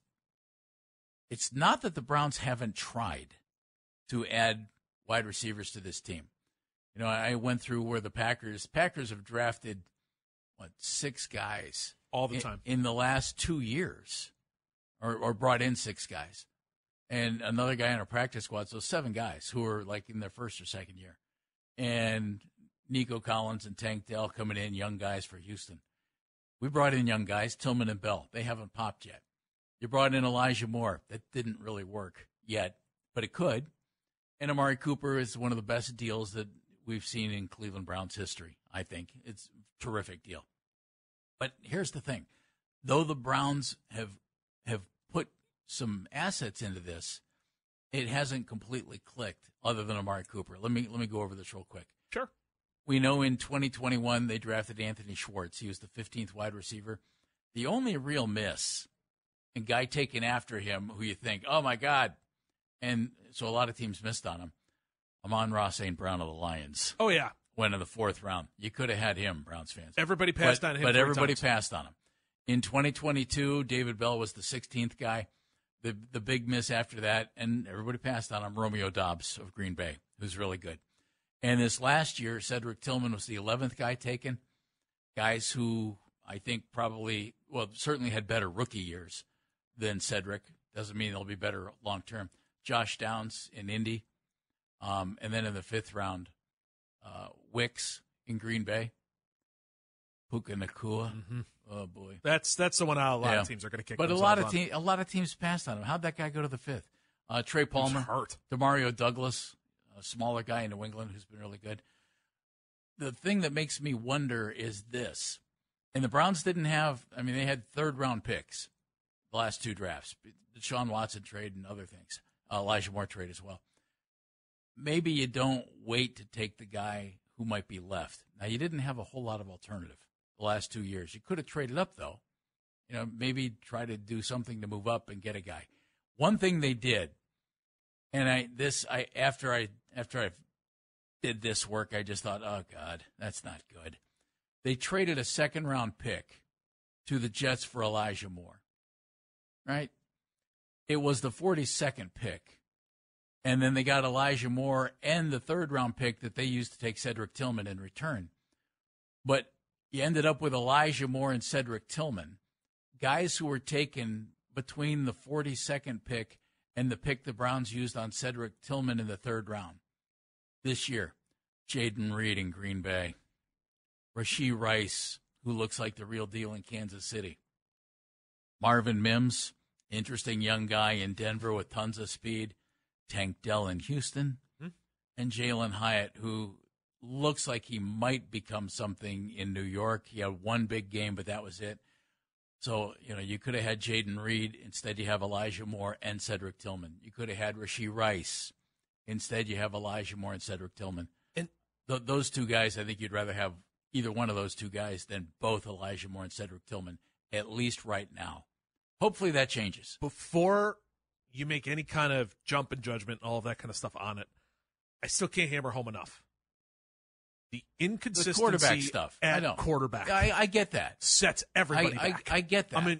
it's not that the Browns haven't tried to add wide receivers to this team. You know, I went through where the Packers Packers have drafted what six guys all the time in the last two years, or or brought in six guys, and another guy in a practice squad. So seven guys who are like in their first or second year, and Nico Collins and Tank Dell coming in, young guys for Houston. We brought in young guys, Tillman and Bell. They haven't popped yet. You brought in Elijah Moore. That didn't really work yet, but it could. And Amari Cooper is one of the best deals that we've seen in Cleveland Browns history. I think it's a terrific deal. But here's the thing: though the Browns have have put some assets into this, it hasn't completely clicked. Other than Amari Cooper, let me let me go over this real quick. Sure. We know in 2021 they drafted Anthony Schwartz. He was the 15th wide receiver. The only real miss, and guy taken after him who you think, oh my God. And so a lot of teams missed on him. Amon-Ra St. Brown of the Lions. Oh, yeah. Went in the fourth round. You could have had him, Browns fans. Everybody passed but, on him. But everybody times. passed on him. In 2022, David Bell was the 16th guy. The, the big miss after that, and everybody passed on him, Romeo Doubs of Green Bay, who's really good. And this last year, Cedric Tillman was the 11th guy taken. Guys who I think probably, well, certainly had better rookie years than Cedric. Doesn't mean they'll be better long term. Josh Downs in Indy. Um, and then in the fifth round, uh, Wicks in Green Bay. Puka Nacua. Mm-hmm. Oh boy, that's that's the one a lot Yeah. of teams are going to kick. But a lot of themselves team, a lot of teams passed on him. How'd that guy go to the fifth? Uh, Trey Palmer, hurt. Demario Douglas, a smaller guy in New England who's been really good. The thing that makes me wonder is this, and the Browns didn't have. I mean, they had third round picks, the last two drafts, the Sean Watson trade and other things, uh, Elijah Moore trade as well. Maybe you don't wait to take the guy who might be left. Now you didn't have a whole lot of alternative the last two years. You could have traded up though. You know, maybe try to do something to move up and get a guy. One thing they did, and I this I after I after I did this work, I just thought, oh God, that's not good. They traded a second round pick to the Jets for Elijah Moore. Right? It was the 42nd pick. And then they got Elijah Moore and the third round pick that they used to take Cedric Tillman in return. But you ended up with Elijah Moore and Cedric Tillman, guys who were taken between the 42nd pick and the pick the Browns used on Cedric Tillman in the third round this year. Jayden Reed in Green Bay, Rasheed Rice, who looks like the real deal in Kansas City, Marvin Mims, interesting young guy in Denver with tons of speed, Tank Dell in Houston, Hmm. and Jalen Hyatt, who looks like he might become something in New York. He had one big game, but that was it. So, you know, you could have had Jayden Reed. Instead, you have Elijah Moore and Cedric Tillman. You could have had Rasheed Rice. Instead, you have Elijah Moore and Cedric Tillman. And Th- those two guys, I think you'd rather have either one of those two guys than both Elijah Moore and Cedric Tillman, at least right now. Hopefully that changes. before you make any kind of jump in judgment, and all of that kind of stuff on it, I still can't hammer home enough the The inconsistency quarterback stuff. at I know. quarterback. I, I get that. sets everybody I, I, back. I get that. I mean,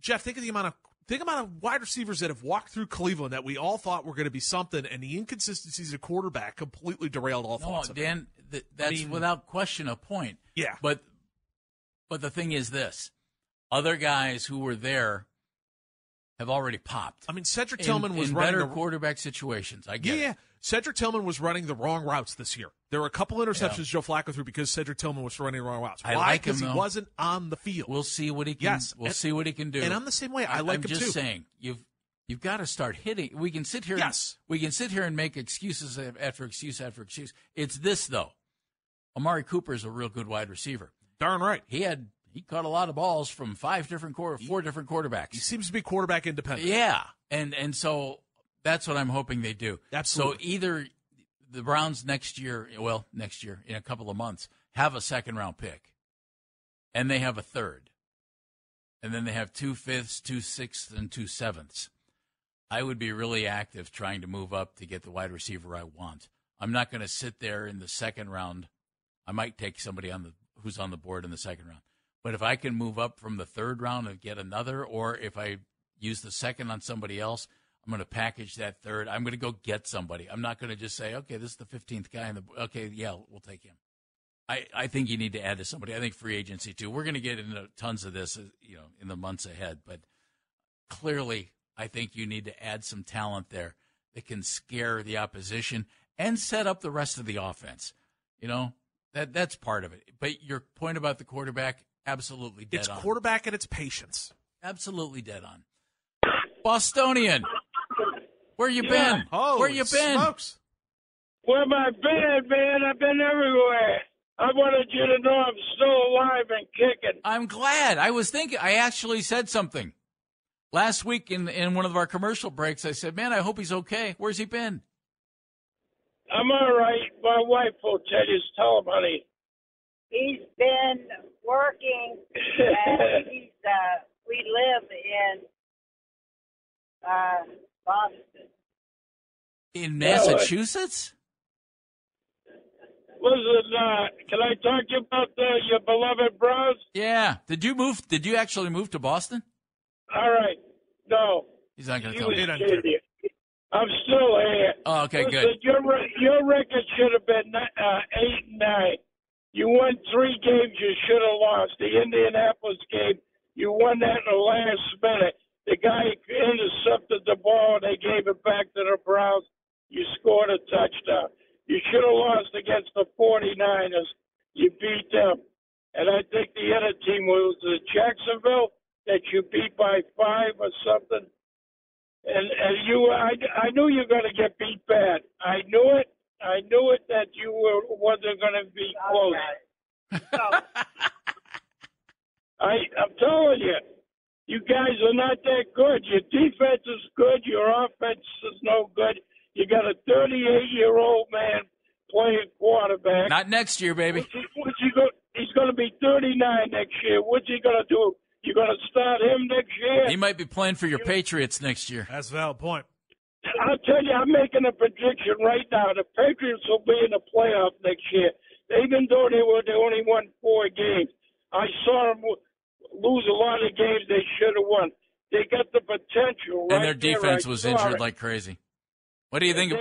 Jeff, think of the amount of think amount of wide receivers that have walked through Cleveland that we all thought were going to be something, and the inconsistencies of quarterback completely derailed all no, thoughts. Dan, th- that's mean- without question a point. Yeah. But but the thing is this: other guys who were there have already popped. I mean, Cedric In- Tillman was in running better the- quarterback situations. I Yeah, get yeah. it. Cedric Tillman was running the wrong routes this year. There were a couple interceptions Yeah. Joe Flacco threw because Cedric Tillman was running the wrong routes. I Why? like him, Because he wasn't on the field. We'll see what he can. Yes, we'll and- see what he can do. and I'm the same way. I like I'm him just too. saying you've you've got to start hitting. We can sit here. Yes. we can sit here and make excuses after excuse after excuse. It's this though. Amari Cooper is a real good wide receiver. Darn right. He had he caught a lot of balls from five different quarter, four different quarterbacks. He seems to be quarterback independent. Yeah, and and so That's what I'm hoping they do. Absolutely. So either the Browns next year, well, next year in a couple of months, have a second round pick, and they have a third, and then they have two fifths, two sixths, and two sevenths. I would be really active trying to move up to get the wide receiver I want. I'm not going to sit there in the second round. I might take somebody on the who's on the board in the second round. But if I can move up from the third round and get another, or if I use the second on somebody else, I'm going to package that third. I'm going to go get somebody. I'm not going to just say, okay, this is the 15th guy in the. Okay, yeah, we'll take him. I, I think you need to add to somebody. I think free agency too. We're going to get into tons of this, you know, in the months ahead. But clearly, I think you need to add some talent there that can scare the opposition and set up the rest of the offense. You know, that that's part of it. But your point about the quarterback, absolutely dead It's on. It's quarterback and it's patience. Absolutely dead on. Bostonian, where you Yeah. been? where you been? Smokes. Where have I been, man? I've been everywhere. I wanted you to know I'm still alive and kicking. I'm glad. I was thinking. I actually said something last week in in one of our commercial breaks. I said, "Man, I hope he's okay. Where's he been?" I'm all right. My wife will tell you. Tell him, honey. He's been working, and he's uh, we live in uh, Boston. In Massachusetts? Listen, uh, can I talk to you about uh, your beloved Browns? Yeah. Did you move? Did you actually move to Boston? All right. No. He's not going to You tell me. I'm still here. Oh, okay, Listen, good. Your your record should have been uh, eight and nine. You won three games you should have lost. The Indianapolis game, you won that in the last minute. The guy intercepted the ball and they gave it back to the Browns. You scored a touchdown. You should have lost against the 49ers. You beat them. And I think the other team was uh, Jacksonville that you beat by five or something. And and you, I, I knew you were going to get beat bad. I knew it. I knew it that you were wasn't going to be close. I I'm telling you, you guys are not that good. Your defense is good. Your offense is no good. You got a 38 year old man playing quarterback. Not next year, baby. What's he, what's he go, he's going to be 39 next year. What's he going to do? You're going to start him next year? He might be playing for your Patriots next year. That's a valid point. I'll tell you, I'm making a prediction right now. The Patriots will be in the playoff next year. Even though they were they only won four games, I saw them lose a lot of games they should have won. They got the potential. And their defense I was injured it. like crazy. What do you think? Of,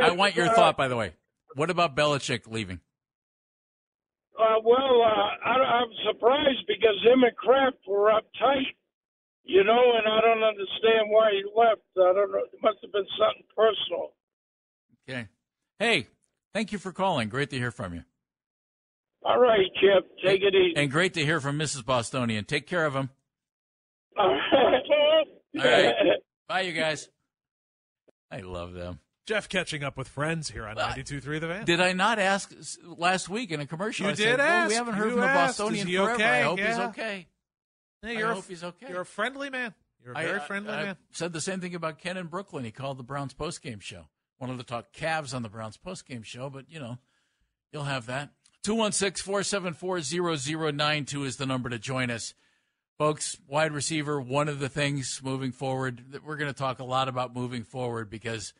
I I want your uh, thought, by the way. What about Belichick leaving? Uh, well, uh, I, I'm surprised because him and Kraft were uptight, you know, and I don't understand why he left. I don't know. It must have been something personal. Okay. Hey, thank you for calling. Great to hear from you. All right, Chip, take it easy. And great to hear from Mrs. Bostonian. Take care of him. All All right. Bye, you guys. I love them. Jeff catching up with friends here on uh, 92.3 The Fan. Did I not ask last week in a commercial? You I did said, well, ask. we haven't heard You from the asked. Bostonian Is he forever. okay? I hope he's Yeah. I you're a hope he's okay. You're a friendly man. You're a very I- friendly I man. said the same thing about Ken in Brooklyn. He called the Browns postgame show. Wanted to talk Cavs on the Browns postgame show, but you know, you'll have that. 216 474 0092 is the number to join us. Folks, wide receiver, one of the things moving forward that we're going to talk a lot about moving forward because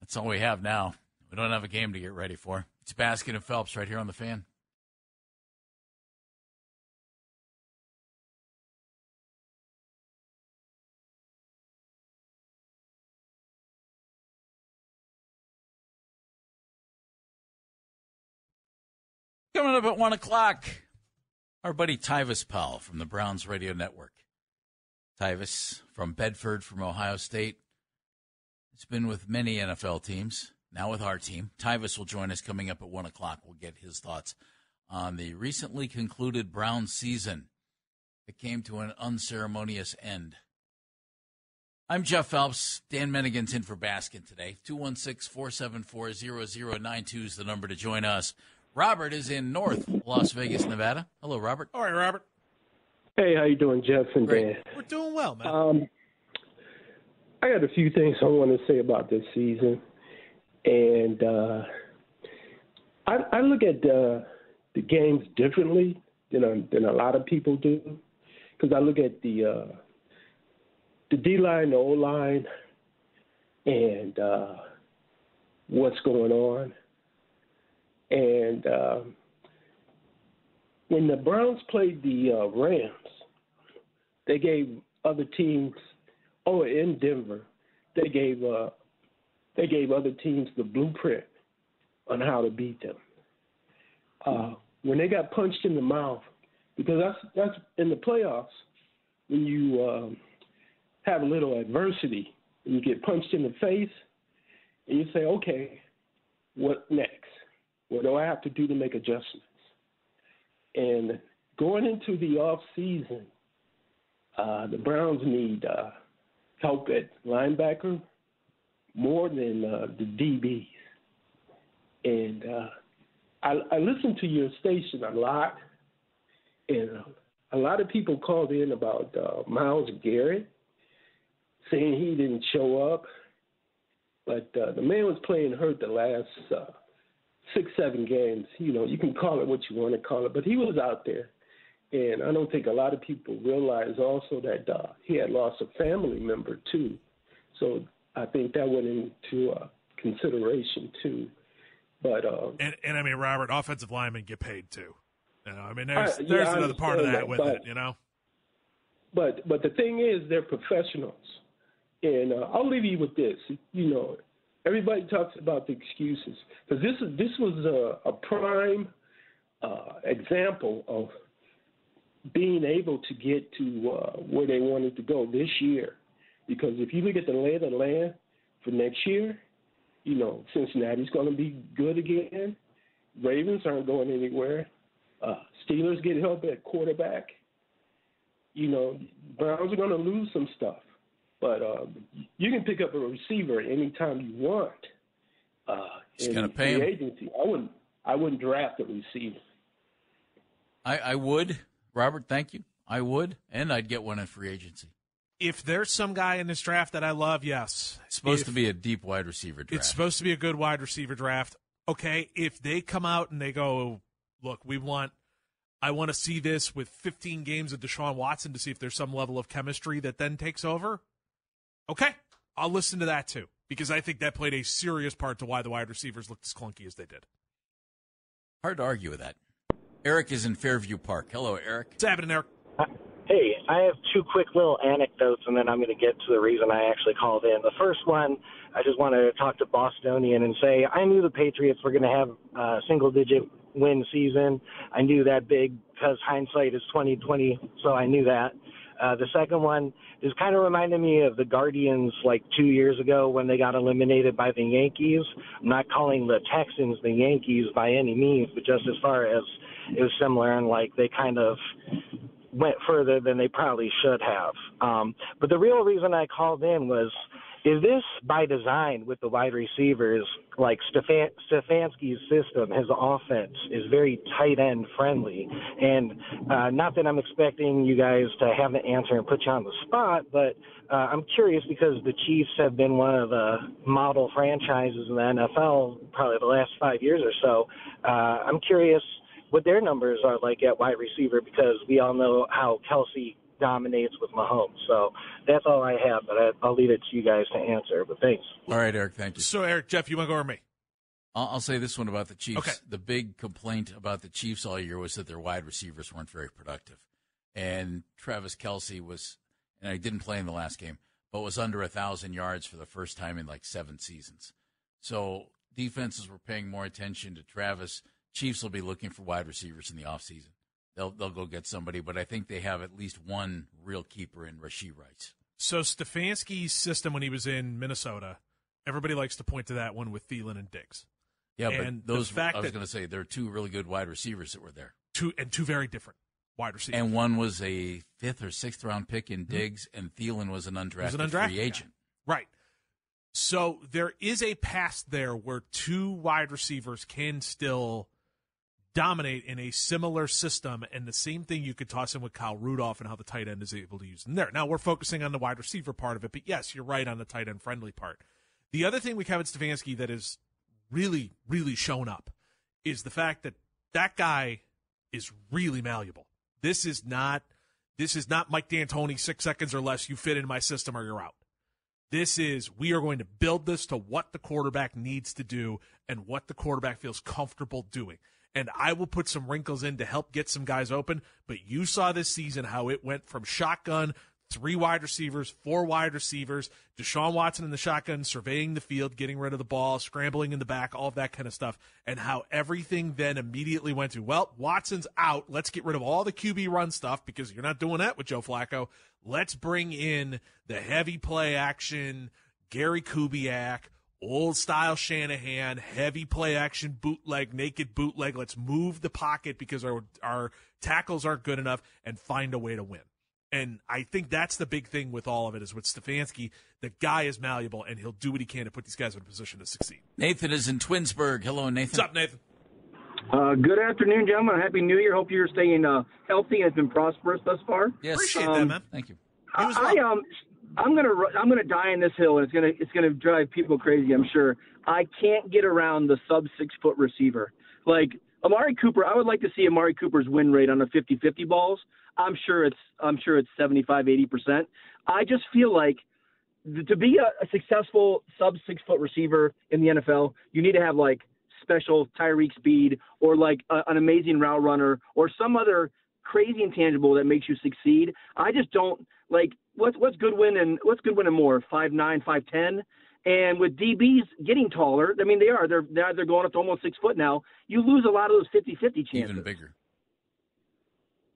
that's all we have now. We don't have a game to get ready for. It's Baskin and Phelps right here on the fan. Coming up at one o'clock, our buddy Tyvis Powell from the Browns Radio Network. Tyvis from Bedford, from Ohio State. It's been with many NFL teams, now with our team. Tyvis will join us coming up at one o'clock. We'll get his thoughts on the recently concluded Browns season that came to an unceremonious end. I'm Jeff Phelps. Dan Menningen's in for Baskin today. 216 474 0092 is the number to join us. Robert is in North Las Vegas, Nevada. Hello, Robert. All right, Robert. Hey, how you doing, Jeff and Dan? We're doing well, man. Um, I got a few things I want to say about this season, and uh, I, I look at uh, the games differently than a, than a lot of people do, because I look at the uh, the D line, the O line, and uh, what's going on, and uh, when the Browns played the uh, Rams, they gave other teams, oh, in Denver, they gave uh, they gave other teams the blueprint on how to beat them. Uh, when they got punched in the mouth, because that's that's in the playoffs when you um, have a little adversity and you get punched in the face, and you say, okay, what next? What do I have to do to make adjustments? And going into the off season, uh, the Browns need uh, help at linebacker more than uh, the DBs. And uh, I, I listen to your station a lot, and a lot of people called in about uh, Myles Garrett, saying he didn't show up. But uh, the man was playing hurt the last uh, six, seven games. You know, you can call it what you want to call it, but he was out there. And I don't think a lot of people realize also that uh, he had lost a family member too. So I think that went into uh, consideration too. But uh, and, and I mean, Robert, offensive linemen get paid too. You know, I mean, there's I, there's another part of that, that with but, it. You know. But but the thing is, they're professionals, and uh, I'll leave you with this. You know, everybody talks about the excuses because this is this was a, a prime uh, example of being able to get to uh, where they wanted to go this year. Because if you look at the lay of the land for next year, you know Cincinnati's going to be good again. Ravens aren't going anywhere. Uh, Steelers get help at quarterback. You know, Browns are going to lose some stuff. But uh, you can pick up a receiver anytime you want. Uh, Just going to pay him. Agency, I wouldn't. I wouldn't draft a receiver. I, I would, Robert. Thank you. I would, and I'd get one in free agency. If there's some guy in this draft that I love, yes. It's supposed if, to be a deep wide receiver draft. It's supposed to be a good wide receiver draft. Okay, if they come out and they go, look, we want I want to see this with 15 games of Deshaun Watson to see if there's some level of chemistry that then takes over. Okay, I'll listen to that too because I think that played a serious part to why the wide receivers looked as clunky as they did. Hard to argue with that. Eric is in Fairview Park. Hello, Eric. What's happening, Eric? Hey, I have two quick little anecdotes, and then I'm going to get to the reason I actually called in. The first one, I just wanted to talk to Bostonian and say I knew the Patriots were going to have a single-digit win season. I knew that big because hindsight is 2020, so I knew that. Uh, the second one is kind of reminding me of the Guardians like two years ago when they got eliminated by the Yankees. I'm not calling the Texans the Yankees by any means, but just as far as it was similar and like they kind of went further than they probably should have. Um, but the real reason I called in was is this by design with the wide receivers? Like Stefan, Stefanski's system, his offense is very tight end friendly. And uh, not that I'm expecting you guys to have the answer and put you on the spot, but uh, I'm curious because the Chiefs have been one of the model franchises in the NFL probably the last five years or so. Uh, I'm curious what their numbers are like at wide receiver because we all know how Kelce dominates with Mahomes. So that's all I have, but I, will leave it to you guys to answer. But thanks. All right, Eric. Thank you. So, Eric, Jeff, you want to go over me? I'll, I'll say this one about the Chiefs. Okay. The big complaint about the Chiefs all year was that their wide receivers weren't very productive, and Travis Kelce was, and I didn't play in the last game, but was under a thousand yards for the first time in like seven seasons. So defenses were paying more attention to Travis. Chiefs will be looking for wide receivers in the offseason they'll they'll go get somebody. But I think they have at least one real keeper in Rashee Rice. So Stefanski's system when he was in Minnesota, everybody likes to point to that one with Thielen and Diggs. Yeah, and but those fact I was going to say there are two really good wide receivers that were there. Two and two very different wide receivers. And one was a fifth or sixth round pick in mm-hmm. Diggs, and Thielen was an undrafted, was an undrafted free agent. Guy. Right. So there is a pass there where two wide receivers can still dominate in a similar system, and the same thing you could toss in with Kyle Rudolph and how the tight end is able to use them there. Now we're focusing on the wide receiver part of it, but yes, you're right on the tight end friendly part. The other thing with Kevin Stefanski that is really, really shown up is the fact that that guy is really malleable. This is not this is not Mike D'Antoni six seconds or less. You fit in my system or you're out. This is we are going to build this to what the quarterback needs to do and what the quarterback feels comfortable doing. And I will put some wrinkles in to help get some guys open. But you saw this season how it went from shotgun three wide receivers, four wide receivers, Deshaun Watson in the shotgun, surveying the field, getting rid of the ball, scrambling in the back, all of that kind of stuff, and how everything then immediately went to, well, Watson's out. Let's get rid of all the QB run stuff because you're not doing that with Joe Flacco. Let's bring in the heavy play action, Gary Kubiak, old style Shanahan, heavy play action, bootleg, naked bootleg. Let's move the pocket because our, our tackles aren't good enough and find a way to win. And I think that's the big thing with all of it is with Stefanski, the guy is malleable and he'll do what he can to put these guys in a position to succeed. Nathan is in Twinsburg. Hello, Nathan. What's up, Nathan? Uh, good afternoon, gentlemen. Happy New Year. Hope you're staying uh, healthy and has been prosperous thus far. Yes, appreciate um, that, man. Thank you. I, I um, I'm gonna I'm gonna die in this hill, and it's gonna it's gonna drive people crazy. I'm sure. I can't get around the sub six foot receiver. Like Amari Cooper, I would like to see Amari Cooper's win rate on the 50-50 balls. I'm sure it's I'm sure it's 75, 80 percent. I just feel like to be a, a successful sub six foot receiver in the NFL, you need to have like special Tyreek speed or like a, an amazing route runner or some other crazy intangible that makes you succeed. I just don't like what's what's Goodwin and what's Goodwin and more five nine five ten. And with DBs getting taller, I mean they are they're they're, they're going up to almost six foot now. You lose a lot of those 50-50 chances. Even bigger.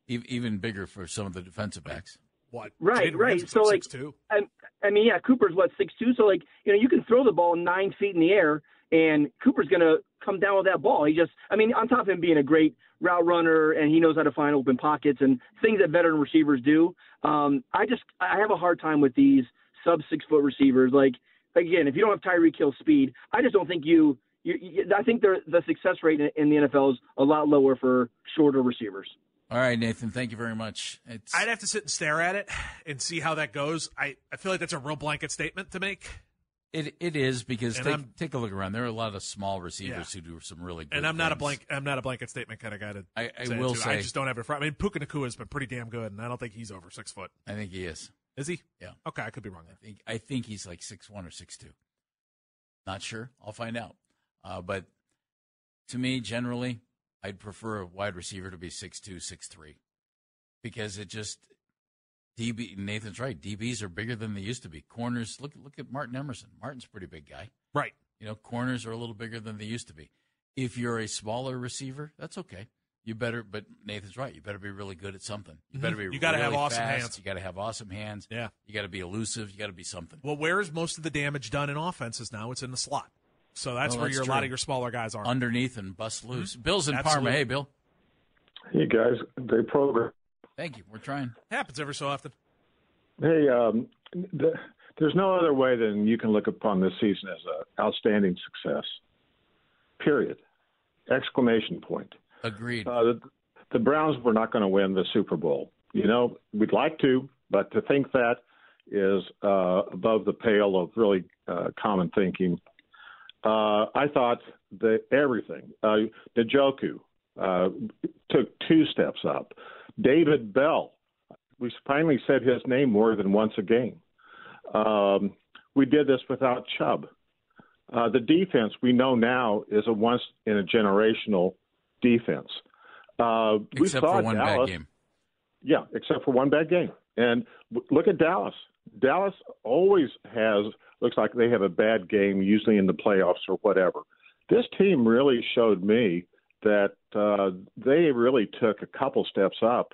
Even bigger for some of the defensive backs. What? Right, Jaden right. So like, 6'2". I, I mean, yeah, Cooper's what six two. So like, you know, you can throw the ball nine feet in the air, and Cooper's gonna come down with that ball. He just, I mean, on top of him being a great route runner, and he knows how to find open pockets and things that veteran receivers do. Um, I just, I have a hard time with these sub six foot receivers. Like, again, if you don't have Tyreek Hill speed, I just don't think you. You, you, I think the the success rate in, in the NFL is a lot lower for shorter receivers. All right, Nathan. Thank you very much. It's I'd have to sit and stare at it and see how that goes. I, I feel like that's a real blanket statement to make. It it is because take, take a look around. There are a lot of small receivers Yeah. who do some really good. And I'm not a blank. I'm not a blanket statement kind of guy to. I- I say will say- I just don't have it. For, I mean, Puka Nacua has been pretty damn good, and I don't think he's over six foot. I think he is. Is he? Yeah. Okay, I could be wrong. I think I think he's like six one or six two. Not sure. I'll find out. Uh, but to me, generally, I'd prefer a wide receiver to be six two, six three, because it just DB. Nathan's right. DBs are bigger than they used to be. Corners. Look look at Martin Emerson. Martin's a pretty big guy. Right. You know, corners are a little bigger than they used to be. If you're a smaller receiver, that's okay. You better, but Nathan's right. You better be really good at something. You better be. Mhm. You gotta have awesome fast. hands. You got to have awesome hands. Yeah. You got to be elusive. You got to be something. Well, where is most of the damage done in offenses now? It's in the slot. So that's Well, where that's your, a lot of your smaller guys are. underneath and bust loose. Bill's in Parma. Hey, Bill. Hey guys, great program. Thank you. We're trying. Happens every so often. Hey, um, the, there's no other way than you can look upon this season as an outstanding success. Period. Exclamation point. Agreed. Uh, the, the Browns were not going to win the Super Bowl. You know, we'd like to, but to think that is uh, above the pale of really uh, common thinking. Uh, I thought that everything, uh, Njoku uh, took two steps up. David Bell, we finally said his name more than once a game. Um, we did this without Chubb. Uh, the defense we know now is a once in a generational defense. Uh, we Except saw for one Dallas, bad game. Yeah, except for one bad game. And w- look at Dallas. Dallas always has looks like they have a bad game, usually in the playoffs or whatever. This team really showed me that uh, they really took a couple steps up,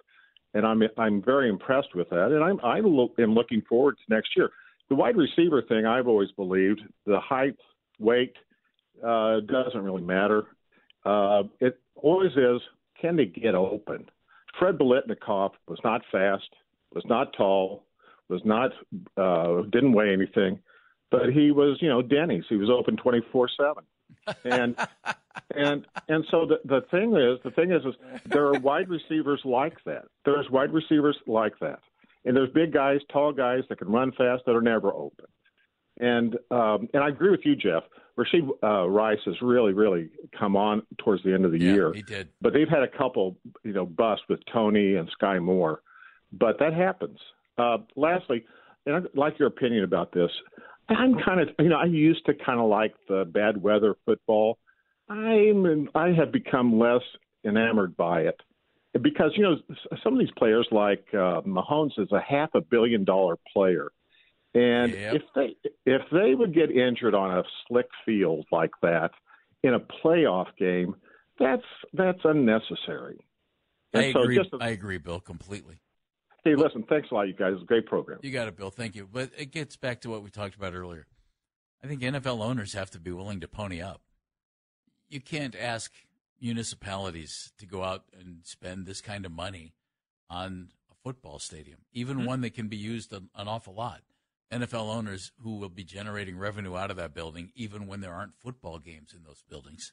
and I'm I'm very impressed with that. And I'm I lo- am looking forward to next year. The wide receiver thing, I've always believed the height, weight uh, doesn't really matter. Uh, it always is. Can they get open? Fred Biletnikoff was not fast, was not tall, was not uh, didn't weigh anything, but he was you know Denny's. He was open twenty four seven, and and and so the the thing is, the thing is, is there are wide receivers like that. There's wide receivers like that, and there's big guys, tall guys that can run fast that are never open. And um, and I agree with you, Jeff. Rashee uh, Rice has really, really come on towards the end of the yeah, year. He did. But they've had a couple, you know, busts with Tony and Skyy Moore. But that happens. Uh, lastly, and I'd like your opinion about this. I'm kind of, you know, I used to kind of like the bad weather football. I'm, I have become less enamored by it because you know some of these players, like uh, Mahomes, is a half a billion dollar player, and Yep. if they if they would get injured on a slick field like that in a playoff game, that's that's unnecessary. I And so agree. just I agree, Bill, completely. hey, listen, thanks a lot, you guys. It's a great program. You got it, Bill. Thank you. But it gets back to what we talked about earlier. I think NFL owners have to be willing to pony up. You can't ask municipalities to go out and spend this kind of money on a football stadium, even Mhm. one that can be used an, an awful lot. NFL owners who will be generating revenue out of that building, even when there aren't football games in those buildings.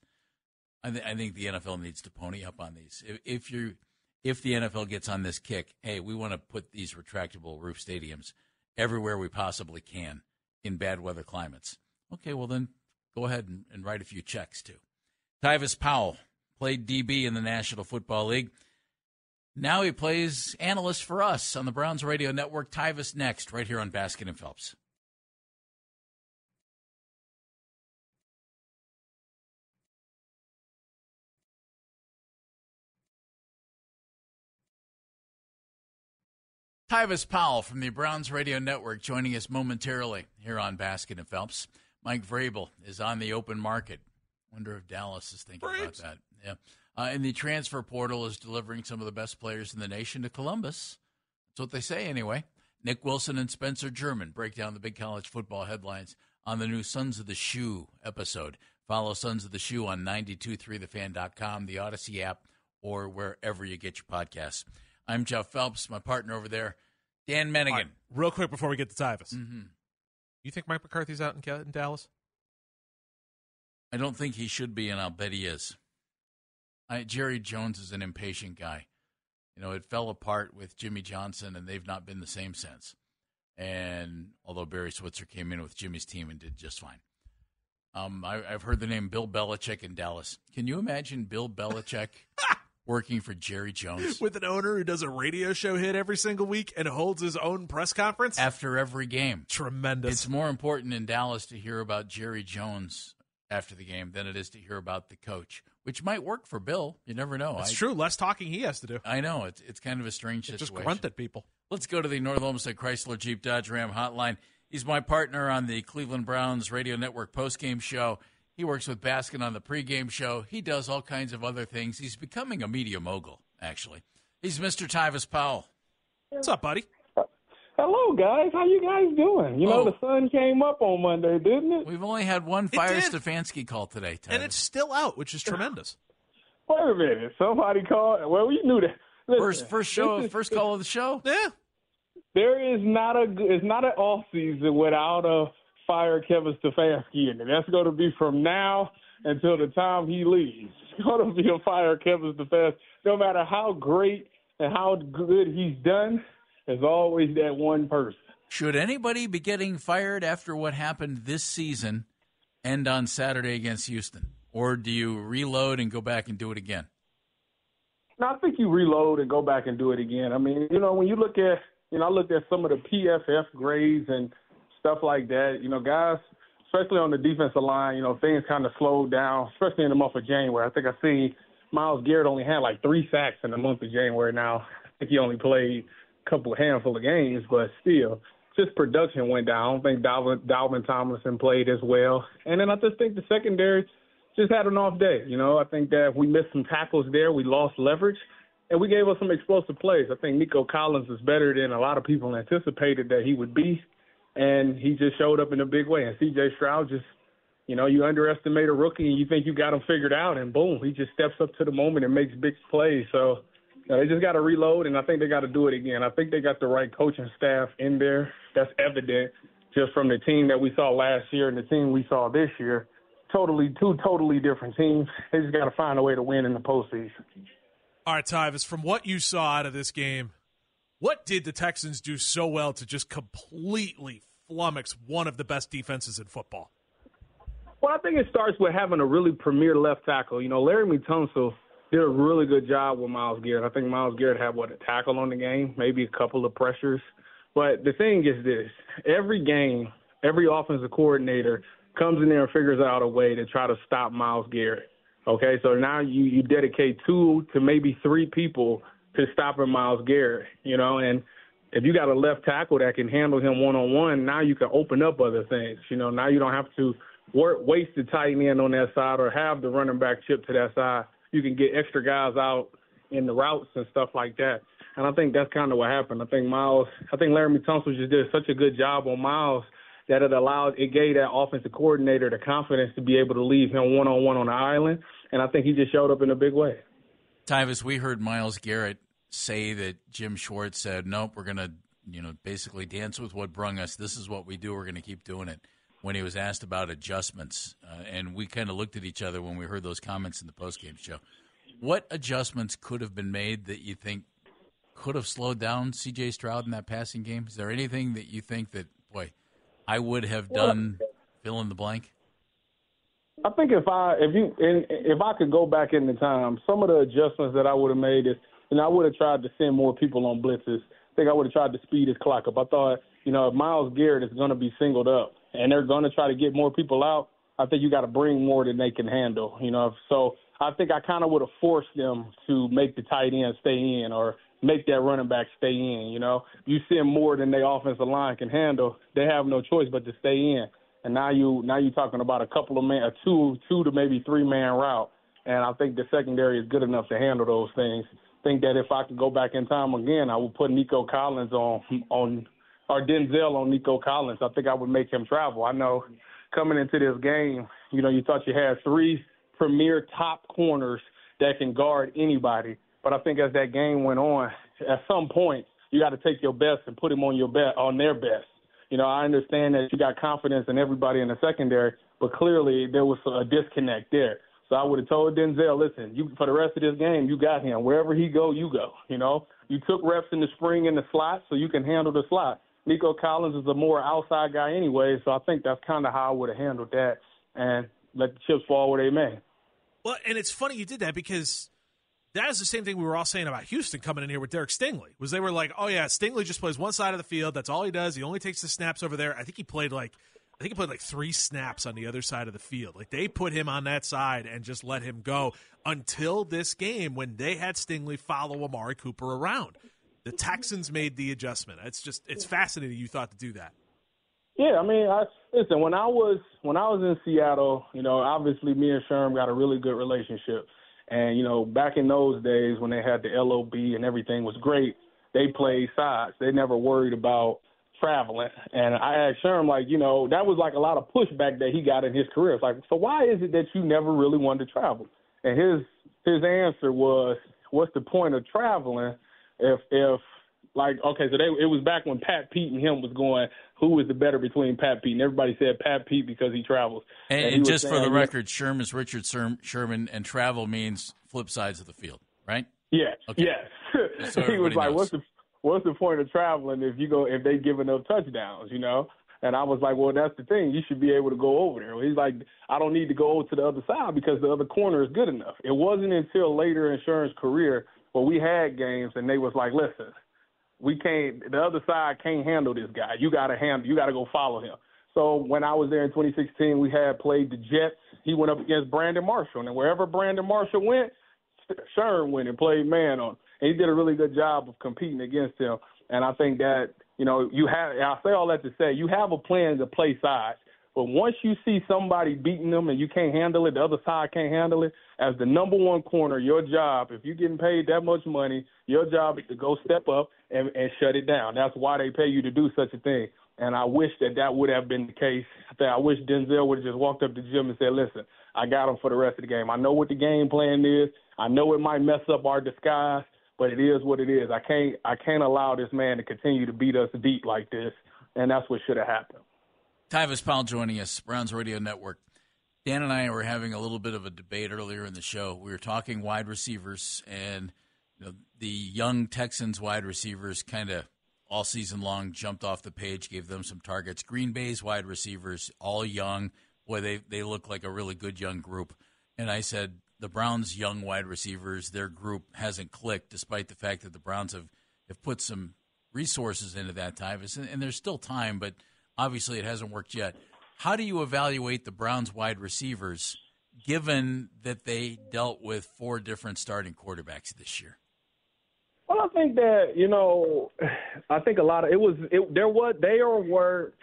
I, th- I think the NFL needs to pony up on these. If, if you if the NFL gets on this kick, hey, we want to put these retractable roof stadiums everywhere we possibly can in bad weather climates. Okay, well then go ahead and, and write a few checks too. Tyvis Powell played DB in the National Football League. Now he plays analyst for us on the Browns Radio Network. Tyvis next, right here on Baskin and Phelps. Tyvis Powell from the Browns Radio Network joining us momentarily here on Baskin and Phelps. Mike Vrabel is on the open market. Wonder if Dallas is thinking about that. Yeah. Uh, and the transfer portal is delivering some of the best players in the nation to Columbus. That's what they say, anyway. Nick Wilson and Spencer German break down the big college football headlines on the new Sons of the Shoe episode. Follow Sons of the Shoe on 923thefan.com, the Audacy app, or wherever you get your podcasts. I'm Jeff Phelps, my partner over there, Dan Menningen. All right, real quick before we get to Tyvis, Mm-hmm. you think Mike McCarthy's out in, in Dallas? I don't think he should be, and I'll bet he is. I, Jerry Jones is an impatient guy. You know, it fell apart with Jimmy Johnson, and they've not been the same since. And although Barry Switzer came in with Jimmy's team and did just fine. Um, I, I've heard the name Bill Belichick in Dallas. Can you imagine Bill Belichick working for Jerry Jones? With an owner who does a radio show hit every single week and holds his own press conference? after every game. Tremendous. It's more important in Dallas to hear about Jerry Jones after the game than it is to hear about the coach, which might work for Bill. You never know. It's true. Less talking he has to do. I know it's it's kind of a strange Just situation. Just grunt at people. Let's go to the North Olmsted Chrysler Jeep Dodge Ram hotline. He's my partner on the Cleveland Browns radio network postgame show. He works with Baskin on the pregame show. He does all kinds of other things. He's becoming a media mogul, actually. He's Mr. Tyvis Powell. What's up, buddy? Hello, guys. How you guys doing? You know, Oh. the sun came up on Monday, didn't it? We've only had one Fire. Stefanski call today, Tyvis. And it's still out, which is tremendous. Wait a minute. Somebody called. Well, we knew that. Listen, First, first show, is- first call of the show. Yeah. There is not a. It's not an off season without a fire Kevin Stefanski in it. That's going to be from now until the time he leaves. It's going to be a fire Kevin Stefanski. No matter how great and how good he's done, there's always that one person. Should anybody be getting fired after what happened this season end on Saturday against Houston? Or do you reload and go back and do it again? No, I think you reload and go back and do it again. I mean, you know, when you look at, you know, I looked at some of the PFF grades and stuff like that. You know, guys, especially on the defensive line, you know, things kind of slowed down, especially in the month of January. I think I see Myles Garrett only had like three sacks in the month of January. Now, I think he only played couple handful of games, but still, just production went down. I don't think Dalvin, Dalvin Tomlinson played as well. And then I just think the secondary just had an off day. You know, I think that we missed some tackles there. We lost leverage, and we gave us some explosive plays. I think Nico Collins is better than a lot of people anticipated that he would be, and he just showed up in a big way. And C.J. Stroud just, you know, you underestimate a rookie and you think you got him figured out, and boom, he just steps up to the moment and makes big plays. So know, they just got to reload, and I think they got to do it again. I think they got the right coaching staff in there. That's evident just from the team that we saw last year and the team we saw this year. totally two totally different teams. They just got to find a way to win in the postseason. All right, Tyvis, from what you saw out of this game, what did the Texans do so well to just completely flummox one of the best defenses in football? Well, I think it starts with having a really premier left tackle. You know, Laremy Tunsil did a really good job with Myles Garrett. I think Myles Garrett had what a tackle on the game, maybe a couple of pressures. But the thing is this: every game, every offensive coordinator comes in there and figures out a way to try to stop Myles Garrett. Okay, so now you you dedicate two to maybe three people to stopping Myles Garrett. You know, and if you got a left tackle that can handle him one on one, now you can open up other things. You know, now you don't have to work, waste the tight end on that side or have the running back chip to that side. You can get extra guys out in the routes and stuff like that. And I think that's kind of what happened. I think Myles, I think Laremy Tunsil just did such a good job on Myles that it allowed, it gave that offensive coordinator the confidence to be able to leave him one on one on the island. And I think he just showed up in a big way. Tyvis, we heard Myles Garrett say that Jim Schwartz said, nope, we're going to, you know, basically dance with what brung us. This is what we do. We're going to keep doing it. When he was asked about adjustments, uh, and we kind of looked at each other when we heard those comments in the postgame show. What adjustments could have been made that you think could have slowed down C.J. Stroud in that passing game? Is there anything that you think that, boy, I would have done? Fill in the blank. I think if I if you if I could go back in the time, some of the adjustments that I would have made is, know, I would have tried to send more people on blitzes. I think I would have tried to speed his clock up. I thought, you know, if Myles Garrett is going to be singled up and they're going to try to get more people out, I think you got to bring more than they can handle. You know, so I think I kind of would have forced them to make the tight end stay in or make that running back stay in. You know, you send more than the offensive line can handle. They have no choice but to stay in and now you now you're talking about a couple of man, a two two to maybe three man route, and I think the secondary is good enough to handle those things. Think that if I could go back in time again, I would put Nico Collins on on or Denzel on Nico Collins. I think I would make him travel. I know coming into this game, you know, you thought you had three premier top corners that can guard anybody, but I think as that game went on, at some point you got to take your best and put him on your bet on their best you know, I understand that you got confidence in everybody in the secondary, but clearly there was a disconnect there. So I would have told Denzel, listen, you for the rest of this game, you got him. Wherever he go, you go. You know, you took reps in the spring in the slot, so you can handle the slot. Nico Collins is a more outside guy anyway, so I think that's kind of how I would have handled that and let the chips fall where they may. Well, and it's funny you did that because that is the same thing we were all saying about Houston coming in here with Derek Stingley. Was they were like, oh yeah, Stingley just plays one side of the field. That's all he does. He only takes the snaps over there. I think he played like, I think he played like three snaps on the other side of the field. Like they put him on that side and just let him go until this game when they had Stingley follow Amari Cooper around. The Texans made the adjustment. It's just it's fascinating you thought to do that. Yeah, I mean, I, listen. When I was when I was in Seattle, you know, obviously me and Sherm got a really good relationship. And you know, back in those days when they had the LOB and everything was great, they played sides. They never worried about traveling. And I asked Sherm, like, you know, that was like a lot of pushback that he got in his career. It's like, so why is it that you never really wanted to travel? And his his answer was, what's the point of traveling if if like okay, so they it was back when Pat Pete and him was going, who was the better between Pat Pete? And everybody said Pat Pete because he travels. And, and he just for the record, Sherman's Richard Sherman, and travel means flip sides of the field, right? Yeah. Okay. Yes. So he was like, knows. what's the what's the point of traveling if you go if they give enough touchdowns, you know? And I was like, well, that's the thing. You should be able to go over there. He's like, I don't need to go over to the other side because the other corner is good enough. It wasn't until later in Sherman's career where we had games and they was like, listen, we can't. The other side can't handle this guy. You got to handle. You got to go follow him. So when I was there in 2016, we had played the Jets. He went up against Brandon Marshall, and wherever Brandon Marshall went, Sherm went and played man on. And he did a really good job of competing against him. And I think that you know you have. I say all that to say you have a plan to play sides. But once you see somebody beating them and you can't handle it, the other side can't handle it, as the number one corner, your job, if you're getting paid that much money, your job is to go step up and, and shut it down. That's why they pay you to do such a thing. And I wish that that would have been the case. I wish Denzel would have just walked up to Jim and said, listen, I got him for the rest of the game. I know what the game plan is. I know it might mess up our disguise, but it is what it is. I can't I can't allow this man to continue to beat us deep like this, and that's what should have happened. Tyvis Powell joining us, Browns Radio Network. Dan and I were having a little bit of a debate earlier in the show. We were talking wide receivers, and you know, the young Texans wide receivers kind of all season long jumped off the page, gave them some targets. Green Bay's wide receivers, all young. Boy, they, they look like a really good young group. And I said, the Browns' young wide receivers, their group hasn't clicked, despite the fact that the Browns have, have put some resources into that time. And there's still time, but obviously it hasn't worked yet. How do you evaluate the Browns' wide receivers, given that they dealt with four different starting quarterbacks this year? Well, I think that you know, I think a lot of it was it, there was they are weren't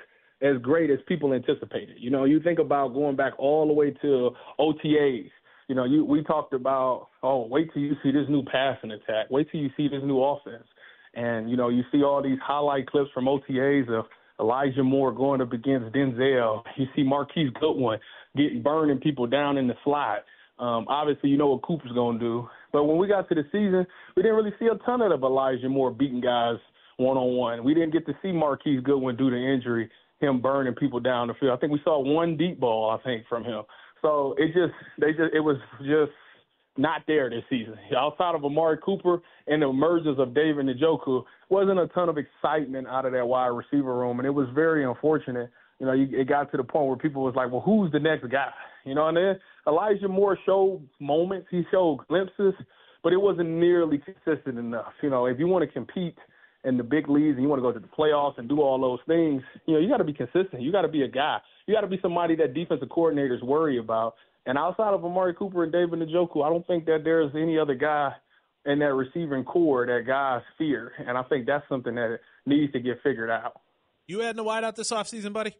as great as people anticipated. You know, you think about going back all the way to OTAs you know, you we talked about, oh, wait till you see this new passing attack. Wait till you see this new offense. And, you know, you see all these highlight clips from OTAs of Elijah Moore going up against Denzel. You see Marquise Goodwin getting burning people down in the slot. Um, obviously, you know what Cooper's going to do. But when we got to the season, we didn't really see a ton of Elijah Moore beating guys one on one. We didn't get to see Marquise Goodwin due to injury, him burning people down the field. I think we saw one deep ball, I think, from him. So it just they just it was just not there this season. Outside of Amari Cooper and the emergence of David Njoku, wasn't a ton of excitement out of that wide receiver room, and it was very unfortunate. You know, you, it got to the point where people was like, "Well, who's the next guy?" You know, and then Elijah Moore showed moments, he showed glimpses, but it wasn't nearly consistent enough. You know, if you want to compete in the big leagues and you want to go to the playoffs and do all those things, you know, you got to be consistent. You got to be a guy you got to be somebody that defensive coordinators worry about. And outside of Amari Cooper and David Njoku, I don't think that there's any other guy in that receiving core that guys fear. And I think that's something that needs to get figured out. You adding a wideout this offseason, buddy?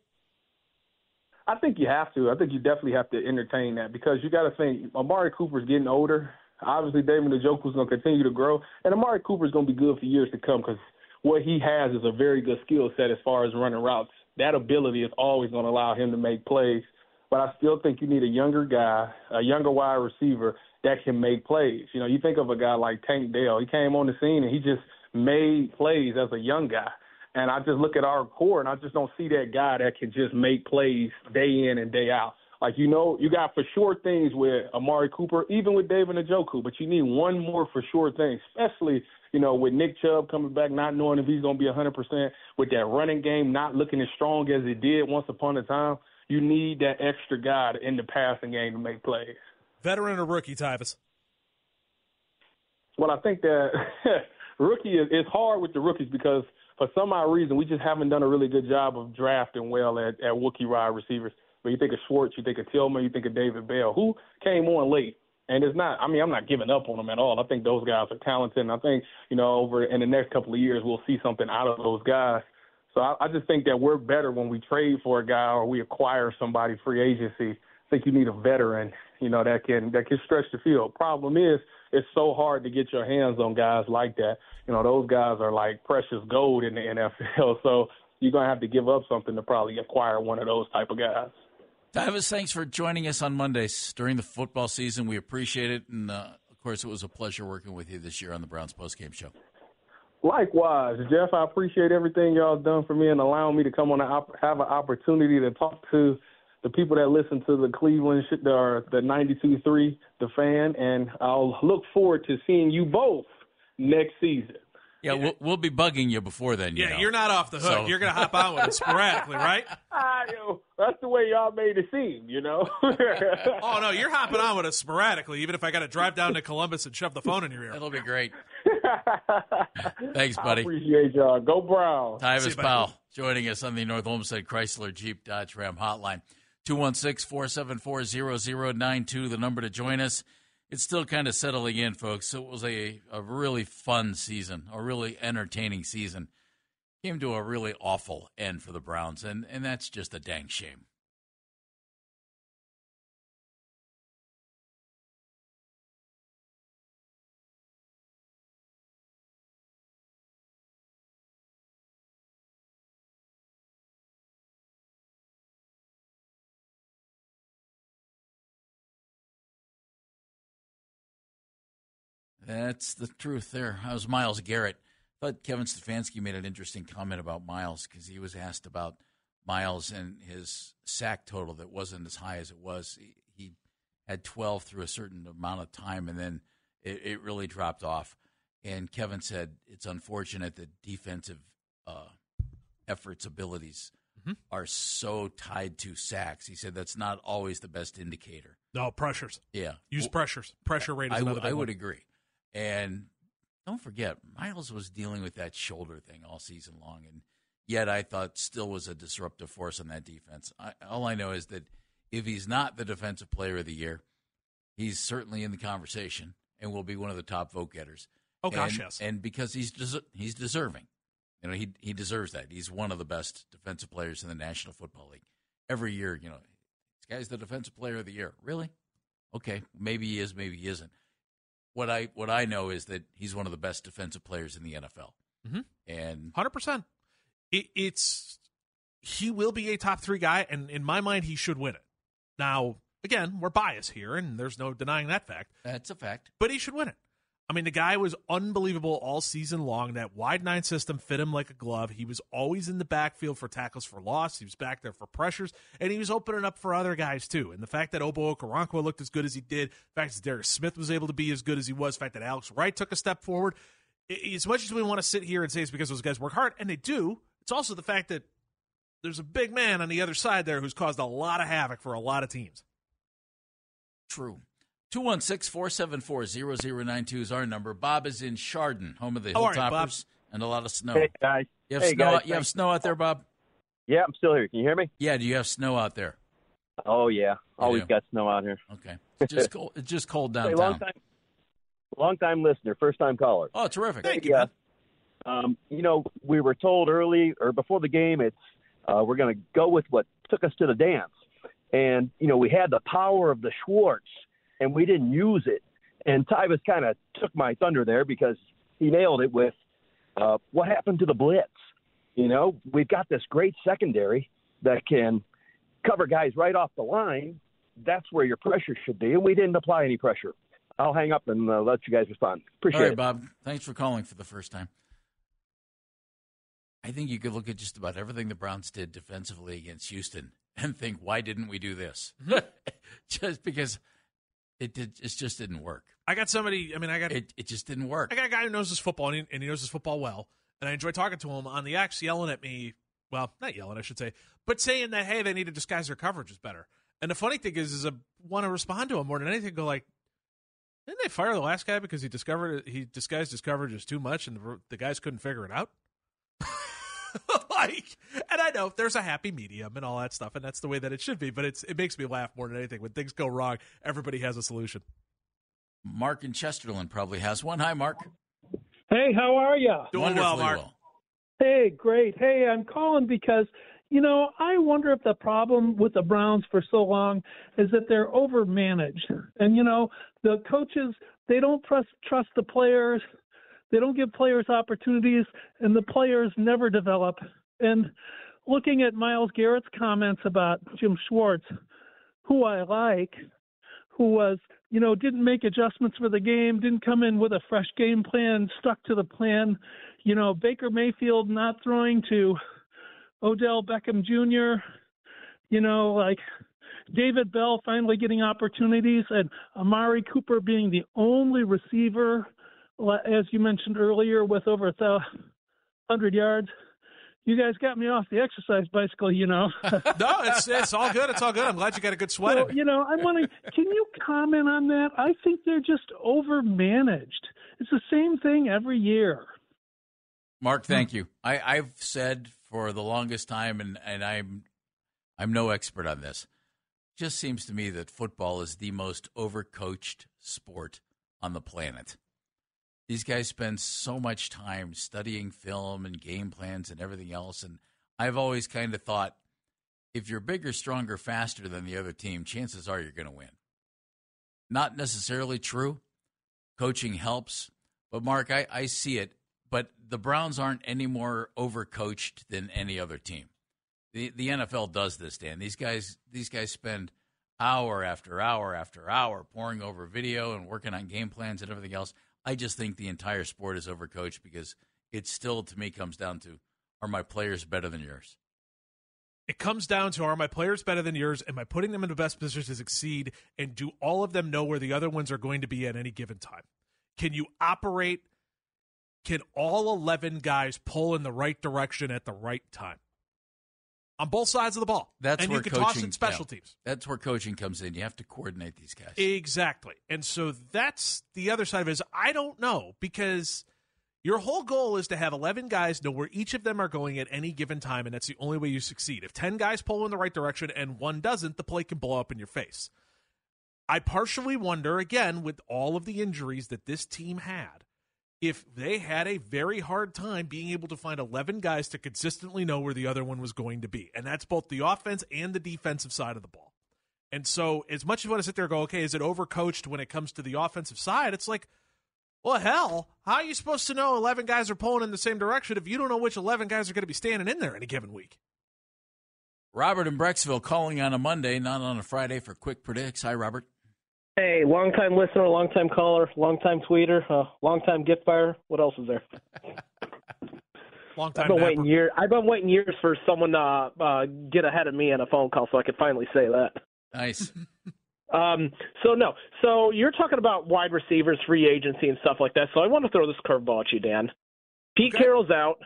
I think you have to. I think you definitely have to entertain that because you got to think Amari Cooper's getting older. Obviously, David Njoku's going to continue to grow, and Amari Cooper's going to be good for years to come because what he has is a very good skill set as far as running routes that ability is always going to allow him to make plays. But I still think you need a younger guy, a younger wide receiver that can make plays. You know, you think of a guy like Tank Dell. He came on the scene and he just made plays as a young guy. And I just look at our core and I just don't see that guy that can just make plays day in and day out. Like you know, you got for sure things with Amari Cooper, even with David Njoku, but you need one more for sure thing, especially you know, with Nick Chubb coming back, not knowing if he's going to be 100%, with that running game not looking as strong as it did once upon a time, you need that extra guy in the passing game to make plays. Veteran or rookie, Tyvis? Well, I think that rookie is it's hard with the rookies because for some odd reason we just haven't done a really good job of drafting well at, at rookie wide receivers. But you think of Schwartz, you think of Tillman, you think of David Bell, who came on late. And it's not. I mean, I'm not giving up on them at all. I think those guys are talented, and I think you know over in the next couple of years we'll see something out of those guys. So I, I just think that we're better when we trade for a guy or we acquire somebody free agency. I think you need a veteran, you know, that can that can stretch the field. Problem is, it's so hard to get your hands on guys like that. You know, those guys are like precious gold in the NFL. So you're gonna have to give up something to probably acquire one of those type of guys. Tyvis, thanks for joining us on Mondays during the football season. We appreciate it. And, uh, of course, it was a pleasure working with you this year on the Browns postgame show. Likewise, Jeff, I appreciate everything y'all done for me and allowing me to come on and have an opportunity to talk to the people that listen to the Cleveland, or the 92.3, the fan, and I'll look forward to seeing you both next season. Yeah, we'll, we'll be bugging you before then. You yeah, know. you're not off the hook. So. You're going to hop on with us sporadically, right? Ah, you know, that's the way y'all made it seem, you know. oh no, you're hopping on with us sporadically, even if I got to drive down to Columbus and shove the phone in your ear. it'll be great. Thanks, buddy. I appreciate y'all. Go Brown. Tyvis Powell joining us on the North Olmsted Chrysler Jeep Dodge Ram Hotline. 216 474 0092, the number to join us it's still kind of settling in, folks. It was a, a really fun season, a really entertaining season. Came to a really awful end for the Browns, and, and that's just a dang shame. That's the truth there. That was Myles Garrett. But Kevin Stefanski made an interesting comment about Myles because he was asked about Myles and his sack total that wasn't as high as it was. He, he had 12 through a certain amount of time, and then it, it, really dropped off. And Kevin said it's unfortunate that defensive uh, efforts, abilities mm-hmm. are so tied to sacks. He said that's not always the best indicator. No, pressures. Yeah. Use well, pressures. Pressure rate I, I would agree. And don't forget, Myles was dealing with that shoulder thing all season long. And – yet I thought still was a disruptive force on that defense. I, all I know is that if he's not the defensive player of the year, he's certainly in the conversation and will be one of the top vote getters. Oh gosh, and, yes. And because he's des- he's deserving. You know, he he deserves that. He's one of the best defensive players in the National Football League. Every year, you know, this guy's the defensive player of the year. Really? Okay, maybe he is, maybe he isn't. What I what I know is that he's one of the best defensive players in the NFL. Mm-hmm. And hundred percent it, it's he will be a top three guy, and in my mind, he should win it. Now, again, we're biased here, and there's no denying that fact. That's a fact. But he should win it. I mean, the guy was unbelievable all season long. That wide nine system fit him like a glove. He was always in the backfield for tackles for loss. He was back there for pressures, and he was opening up for other guys too. And the fact that Ogbo Okoronkwo looked as good as he did, the fact that Darius Smith was able to be as good as he was, the fact that Alex Wright took a step forward. As much as we want to sit here and say it's because those guys work hard, and they do, it's also the fact that there's a big man on the other side there who's caused a lot of havoc for a lot of teams. True. 216 474 0092 is our number. Bob is in Chardon, home of the How Hilltoppers, and a lot of snow. Hey, guys. You have, hey, snow, guys, out, you have snow out there, Bob? Yeah, I'm still here. Can you hear me? Yeah, do you have snow out there? Oh, yeah. Always got snow out here. Okay. It's just cold, it's just cold downtown. Hey, long, time, long time listener, first time caller. Oh, terrific. Thank you. Uh, um, you know, we were told early or before the game, it's uh, we're going to go with what took us to the dance, and you know, we had the power of the Schwartz, and we didn't use it. And Tyvis kind of took my thunder there because he nailed it with uh, what happened to the blitz. You know, we've got this great secondary that can cover guys right off the line. That's where your pressure should be, and we didn't apply any pressure. I'll hang up and uh, let you guys respond. Appreciate All right, it, Bob. Thanks for calling for the first time. I think you could look at just about everything the Browns did defensively against Houston and think, why didn't we do this? Just because it did, it just didn't work. I got somebody. I mean, I got it. It just didn't work. I got a guy who knows his football and he, and he knows his football well, and I enjoy talking to him on the X, yelling at me. Well, not yelling, I should say, but saying that hey, they need to disguise their coverage is better. And the funny thing is, is I want to respond to him more than anything. Go like, didn't they fire the last guy because he discovered he disguised his coverage as too much, and the, the guys couldn't figure it out? like, and I know there's a happy medium and all that stuff, and that's the way that it should be. But it's it makes me laugh more than anything when things go wrong. Everybody has a solution. Mark in Chesterland probably has one. Hi, Mark. Hey, how are you? Doing well, Mark. Well. Hey, great. Hey, I'm calling because you know I wonder if the problem with the Browns for so long is that they're overmanaged, and you know the coaches they don't trust trust the players they don't give players opportunities, and the players never develop. And looking at Myles Garrett's comments about Jim Schwartz, who I like, who was, you know, didn't make adjustments for the game, didn't come in with a fresh game plan, stuck to the plan. You know, Baker Mayfield not throwing to Odell Beckham Jr., you know, like David Bell finally getting opportunities, and Amari Cooper being the only receiver as you mentioned earlier, with over a hundred yards. You guys got me off the exercise bicycle, you know. no, it's it's all good. It's all good. I'm glad you got a good sweat. So, you know, I'm wondering, can you comment on that? I think they're just overmanaged. It's the same thing every year. Mark, thank you. I, I've said for the longest time, and, and I'm I'm no expert on this. Just seems to me that football is the most overcoached sport on the planet. These guys spend so much time studying film and game plans and everything else. And I've always kind of thought if you're bigger, stronger, faster than the other team, chances are you're going to win. Not necessarily true. Coaching helps. But, Mark, I, I see it. But the Browns aren't any more overcoached than any other team. The, the NFL does this, Dan. These guys, these guys spend hour after hour after hour poring over video and working on game plans and everything else. I just think the entire sport is overcoached because it still, to me, comes down to are my players better than yours? It comes down to are my players better than yours? Am I putting them in the best position to succeed? And do all of them know where the other ones are going to be at any given time? Can you operate? Can all 11 guys pull in the right direction at the right time? On both sides of the ball. That's and where you can coaching, toss in special yeah, teams. That's where coaching comes in. You have to coordinate these guys. Exactly. And so that's the other side of it is I don't know because your whole goal is to have 11 guys know where each of them are going at any given time, and that's the only way you succeed. If 10 guys pull in the right direction and one doesn't, the play can blow up in your face. I partially wonder, again, with all of the injuries that this team had, if they had a very hard time being able to find 11 guys to consistently know where the other one was going to be. And that's both the offense and the defensive side of the ball. And so, as much as you want to sit there and go, okay, is it overcoached when it comes to the offensive side? It's like, well, hell, how are you supposed to know 11 guys are pulling in the same direction if you don't know which 11 guys are going to be standing in there any given week? Robert in Brecksville calling on a Monday, not on a Friday for quick predicts. Hi, Robert. Hey, long time listener, long time caller, long time tweeter, uh, long time gift buyer. What else is there? long time. I've been waiting years. I've been waiting years for someone to uh, uh, get ahead of me on a phone call so I could finally say that. Nice. Um, so no, so you're talking about wide receivers, free agency, and stuff like that. So I want to throw this curveball at you, Dan. Pete Carroll's out.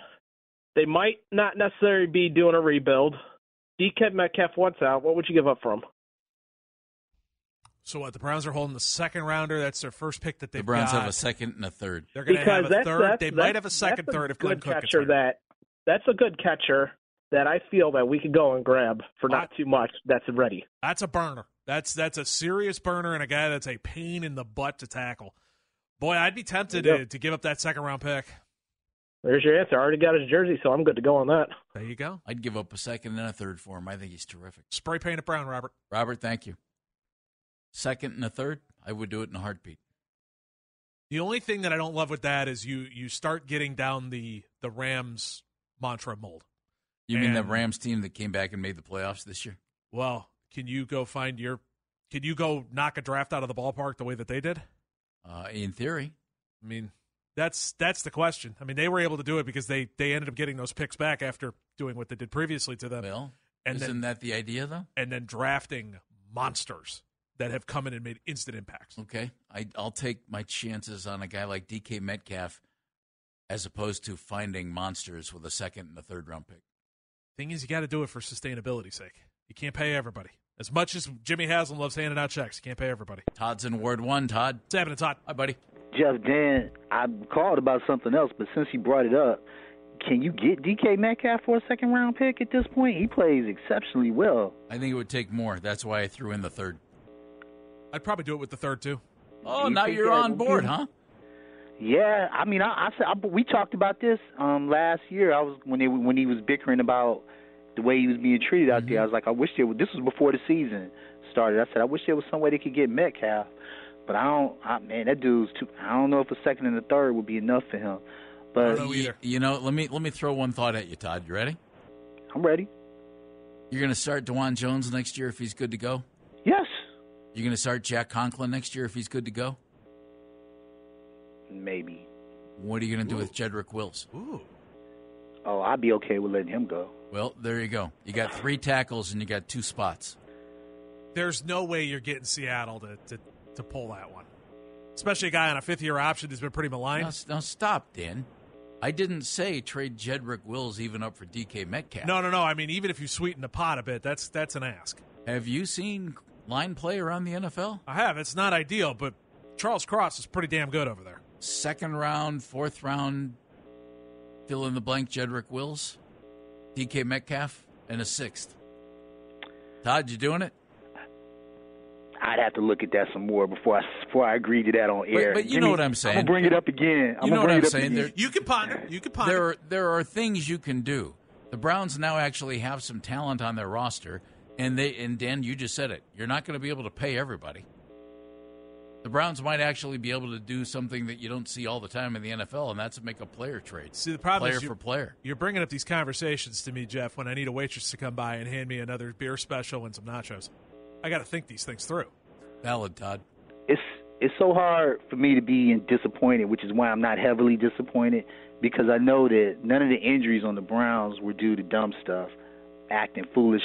They might not necessarily be doing a rebuild. DK Metcalf wants out. What would you give up for him? So what? The Browns are holding the second rounder. That's their first pick that they've The Browns got. have a second and a third. They're going to have a that's, third. That's, they that's, might have a second, that's third if good Glenn Cook gets catcher hurt. that that's a good catcher that I feel that we could go and grab for not too much. That's ready. That's a burner. That's that's a serious burner and a guy that's a pain in the butt to tackle. Boy, I'd be tempted to, to give up that second round pick. There's your answer. I already got his jersey, so I'm good to go on that. There you go. I'd give up a second and a third for him. I think he's terrific. Spray paint it brown, Robert. Robert, thank you. Second and a third, I would do it in a heartbeat. The only thing that I don't love with that is you you start getting down the the Rams mantra mold. You mean the Rams team that came back and made the playoffs this year? Well, can you go find your? Can you go knock a draft out of the ballpark the way that they did? Uh, in theory. I mean, that's that's the question. I mean, they were able to do it because they they ended up getting those picks back after doing what they did previously to them. Well, and isn't then, that the idea, though? and then drafting monsters that have come in and made instant impacts. Okay, I, I'll take my chances on a guy like DK Metcalf as opposed to finding monsters with a second and a third round pick. Thing is, you got to do it for sustainability's sake. You can't pay everybody. As much as Jimmy Haslam loves handing out checks, you can't pay everybody. Todd's in Ward One. Todd, what's happening, Todd? Hi, buddy. Jeff Dan, I called about something else, but since you brought it up, can you get DK Metcalf for a second round pick at this point? He plays exceptionally well. I think it would take more. That's why I threw in the third. I'd probably do it with the third too. Oh, You now you're on board, huh? Yeah, I mean, I, I, said- I we talked about this um last year. I was when they when he was bickering about the way he was being treated out there. I was like, I wish there was. This was before the season started. I said, I wish there was some way they could get Metcalf, but I don't. I, man, that dude's too. I don't know if a second and a third would be enough for him. But you, you know, let me let me throw one thought at you, Todd. You ready? I'm ready. You're going to start Dawand Jones next year if he's good to go. Yes. You're going to start Jack Conklin next year if he's good to go. maybe. What are you going to do with Jedrick Wills? Ooh. Oh, I'd be okay with letting him go. Well, there you go. You got three tackles and you got two spots. There's no way you're getting Seattle to to, to pull that one, especially a guy on a fifth year option who's been pretty maligned. Now, now stop, Dan. I didn't say trade Jedrick Wills even up for DK Metcalf. No, no, no. I mean, even if you sweeten the pot a bit, that's that's an ask. Have you seen line play around the NFL? I have. It's not ideal, but Charles Cross is pretty damn good over there. Second round, fourth round, fill in the blank Jedrick Wills, DK Metcalf, and a sixth. Todd, you doing it? I'd have to look at that some more before I before I agree to that on air. but you Give know what I'm saying. I'm gonna bring it up again. I'm You know what I'm saying? There- You can ponder. You can ponder. There, are, there are things you can do. The Browns now actually have some talent on their roster, and they and Dan, you just said it. You're not going to be able to pay everybody. The Browns might actually be able to do something that you don't see all the time in the NFL, and that's make a player trade. See, the problem player is you- for player. You're bringing up these conversations to me, Jeff, when I need a waitress to come by and hand me another beer special and some nachos. I got to think these things through. Valid, Todd. it's it's so hard for me to be in- disappointed, which is why I'm not heavily disappointed because I know that none of the injuries on the Browns were due to dumb stuff. Acting foolish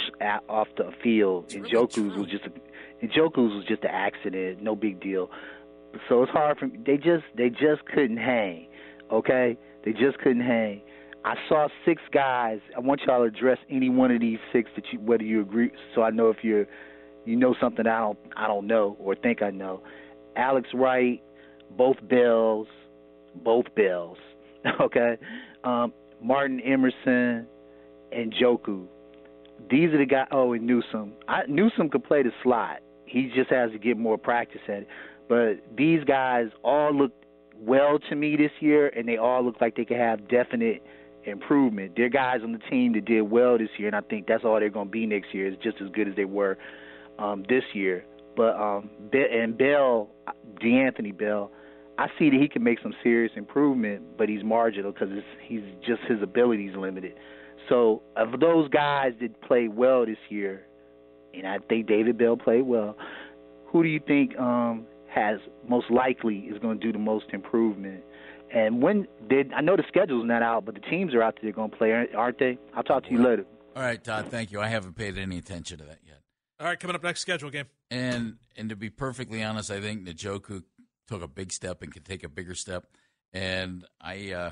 off the field. and Njoku's was just a, Njoku's was just an accident, no big deal. So it's hard for me. They just they just couldn't hang. Okay, they just couldn't hang. I saw six guys. I want y'all to address any one of these six that you whether you agree. So I know if you're you know something I don't I don't know or think I know. Alex Wright, both Bells, both Bells. Okay, um, Martin Emerson and Njoku. These are the guys. Oh, and Newsome. I, Newsome could play the slot. He just has to get more practice at it. But these guys all look well to me this year, and they all look like they could have definite improvement. They're guys on the team that did well this year, and I think that's all they're going to be next year is just as good as they were um, this year. But um, and Bell, D'Anthony Bell, I see that he can make some serious improvement, but he's marginal because he's just his ability is limited. So of those guys that played well this year, and I think David Bell played well. Who do you think um, has most likely is going to do the most improvement? And when did I know the schedule's not out, but the teams are out there going to play, aren't they? I'll talk to you later. All right, Todd. Thank you. I haven't paid any attention to that yet. All right, coming up next schedule game. And and to be perfectly honest, I think Njoku took a big step and can take a bigger step. And I uh,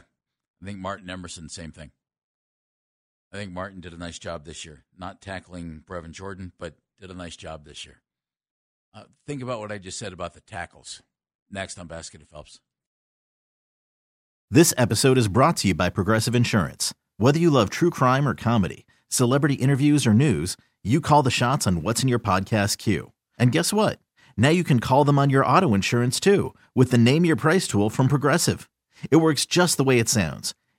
I think Martin Emerson, same thing. I think Martin did a nice job this year, not tackling Brevin Jordan, but did a nice job this year. Uh, think about what I just said about the tackles. Next on Baskin and Phelps. This episode is brought to you by Progressive Insurance. Whether you love true crime or comedy, celebrity interviews or news, you call the shots on what's in your podcast queue. And guess what? Now you can call them on your auto insurance too with the Name Your Price tool from Progressive. It works just the way it sounds.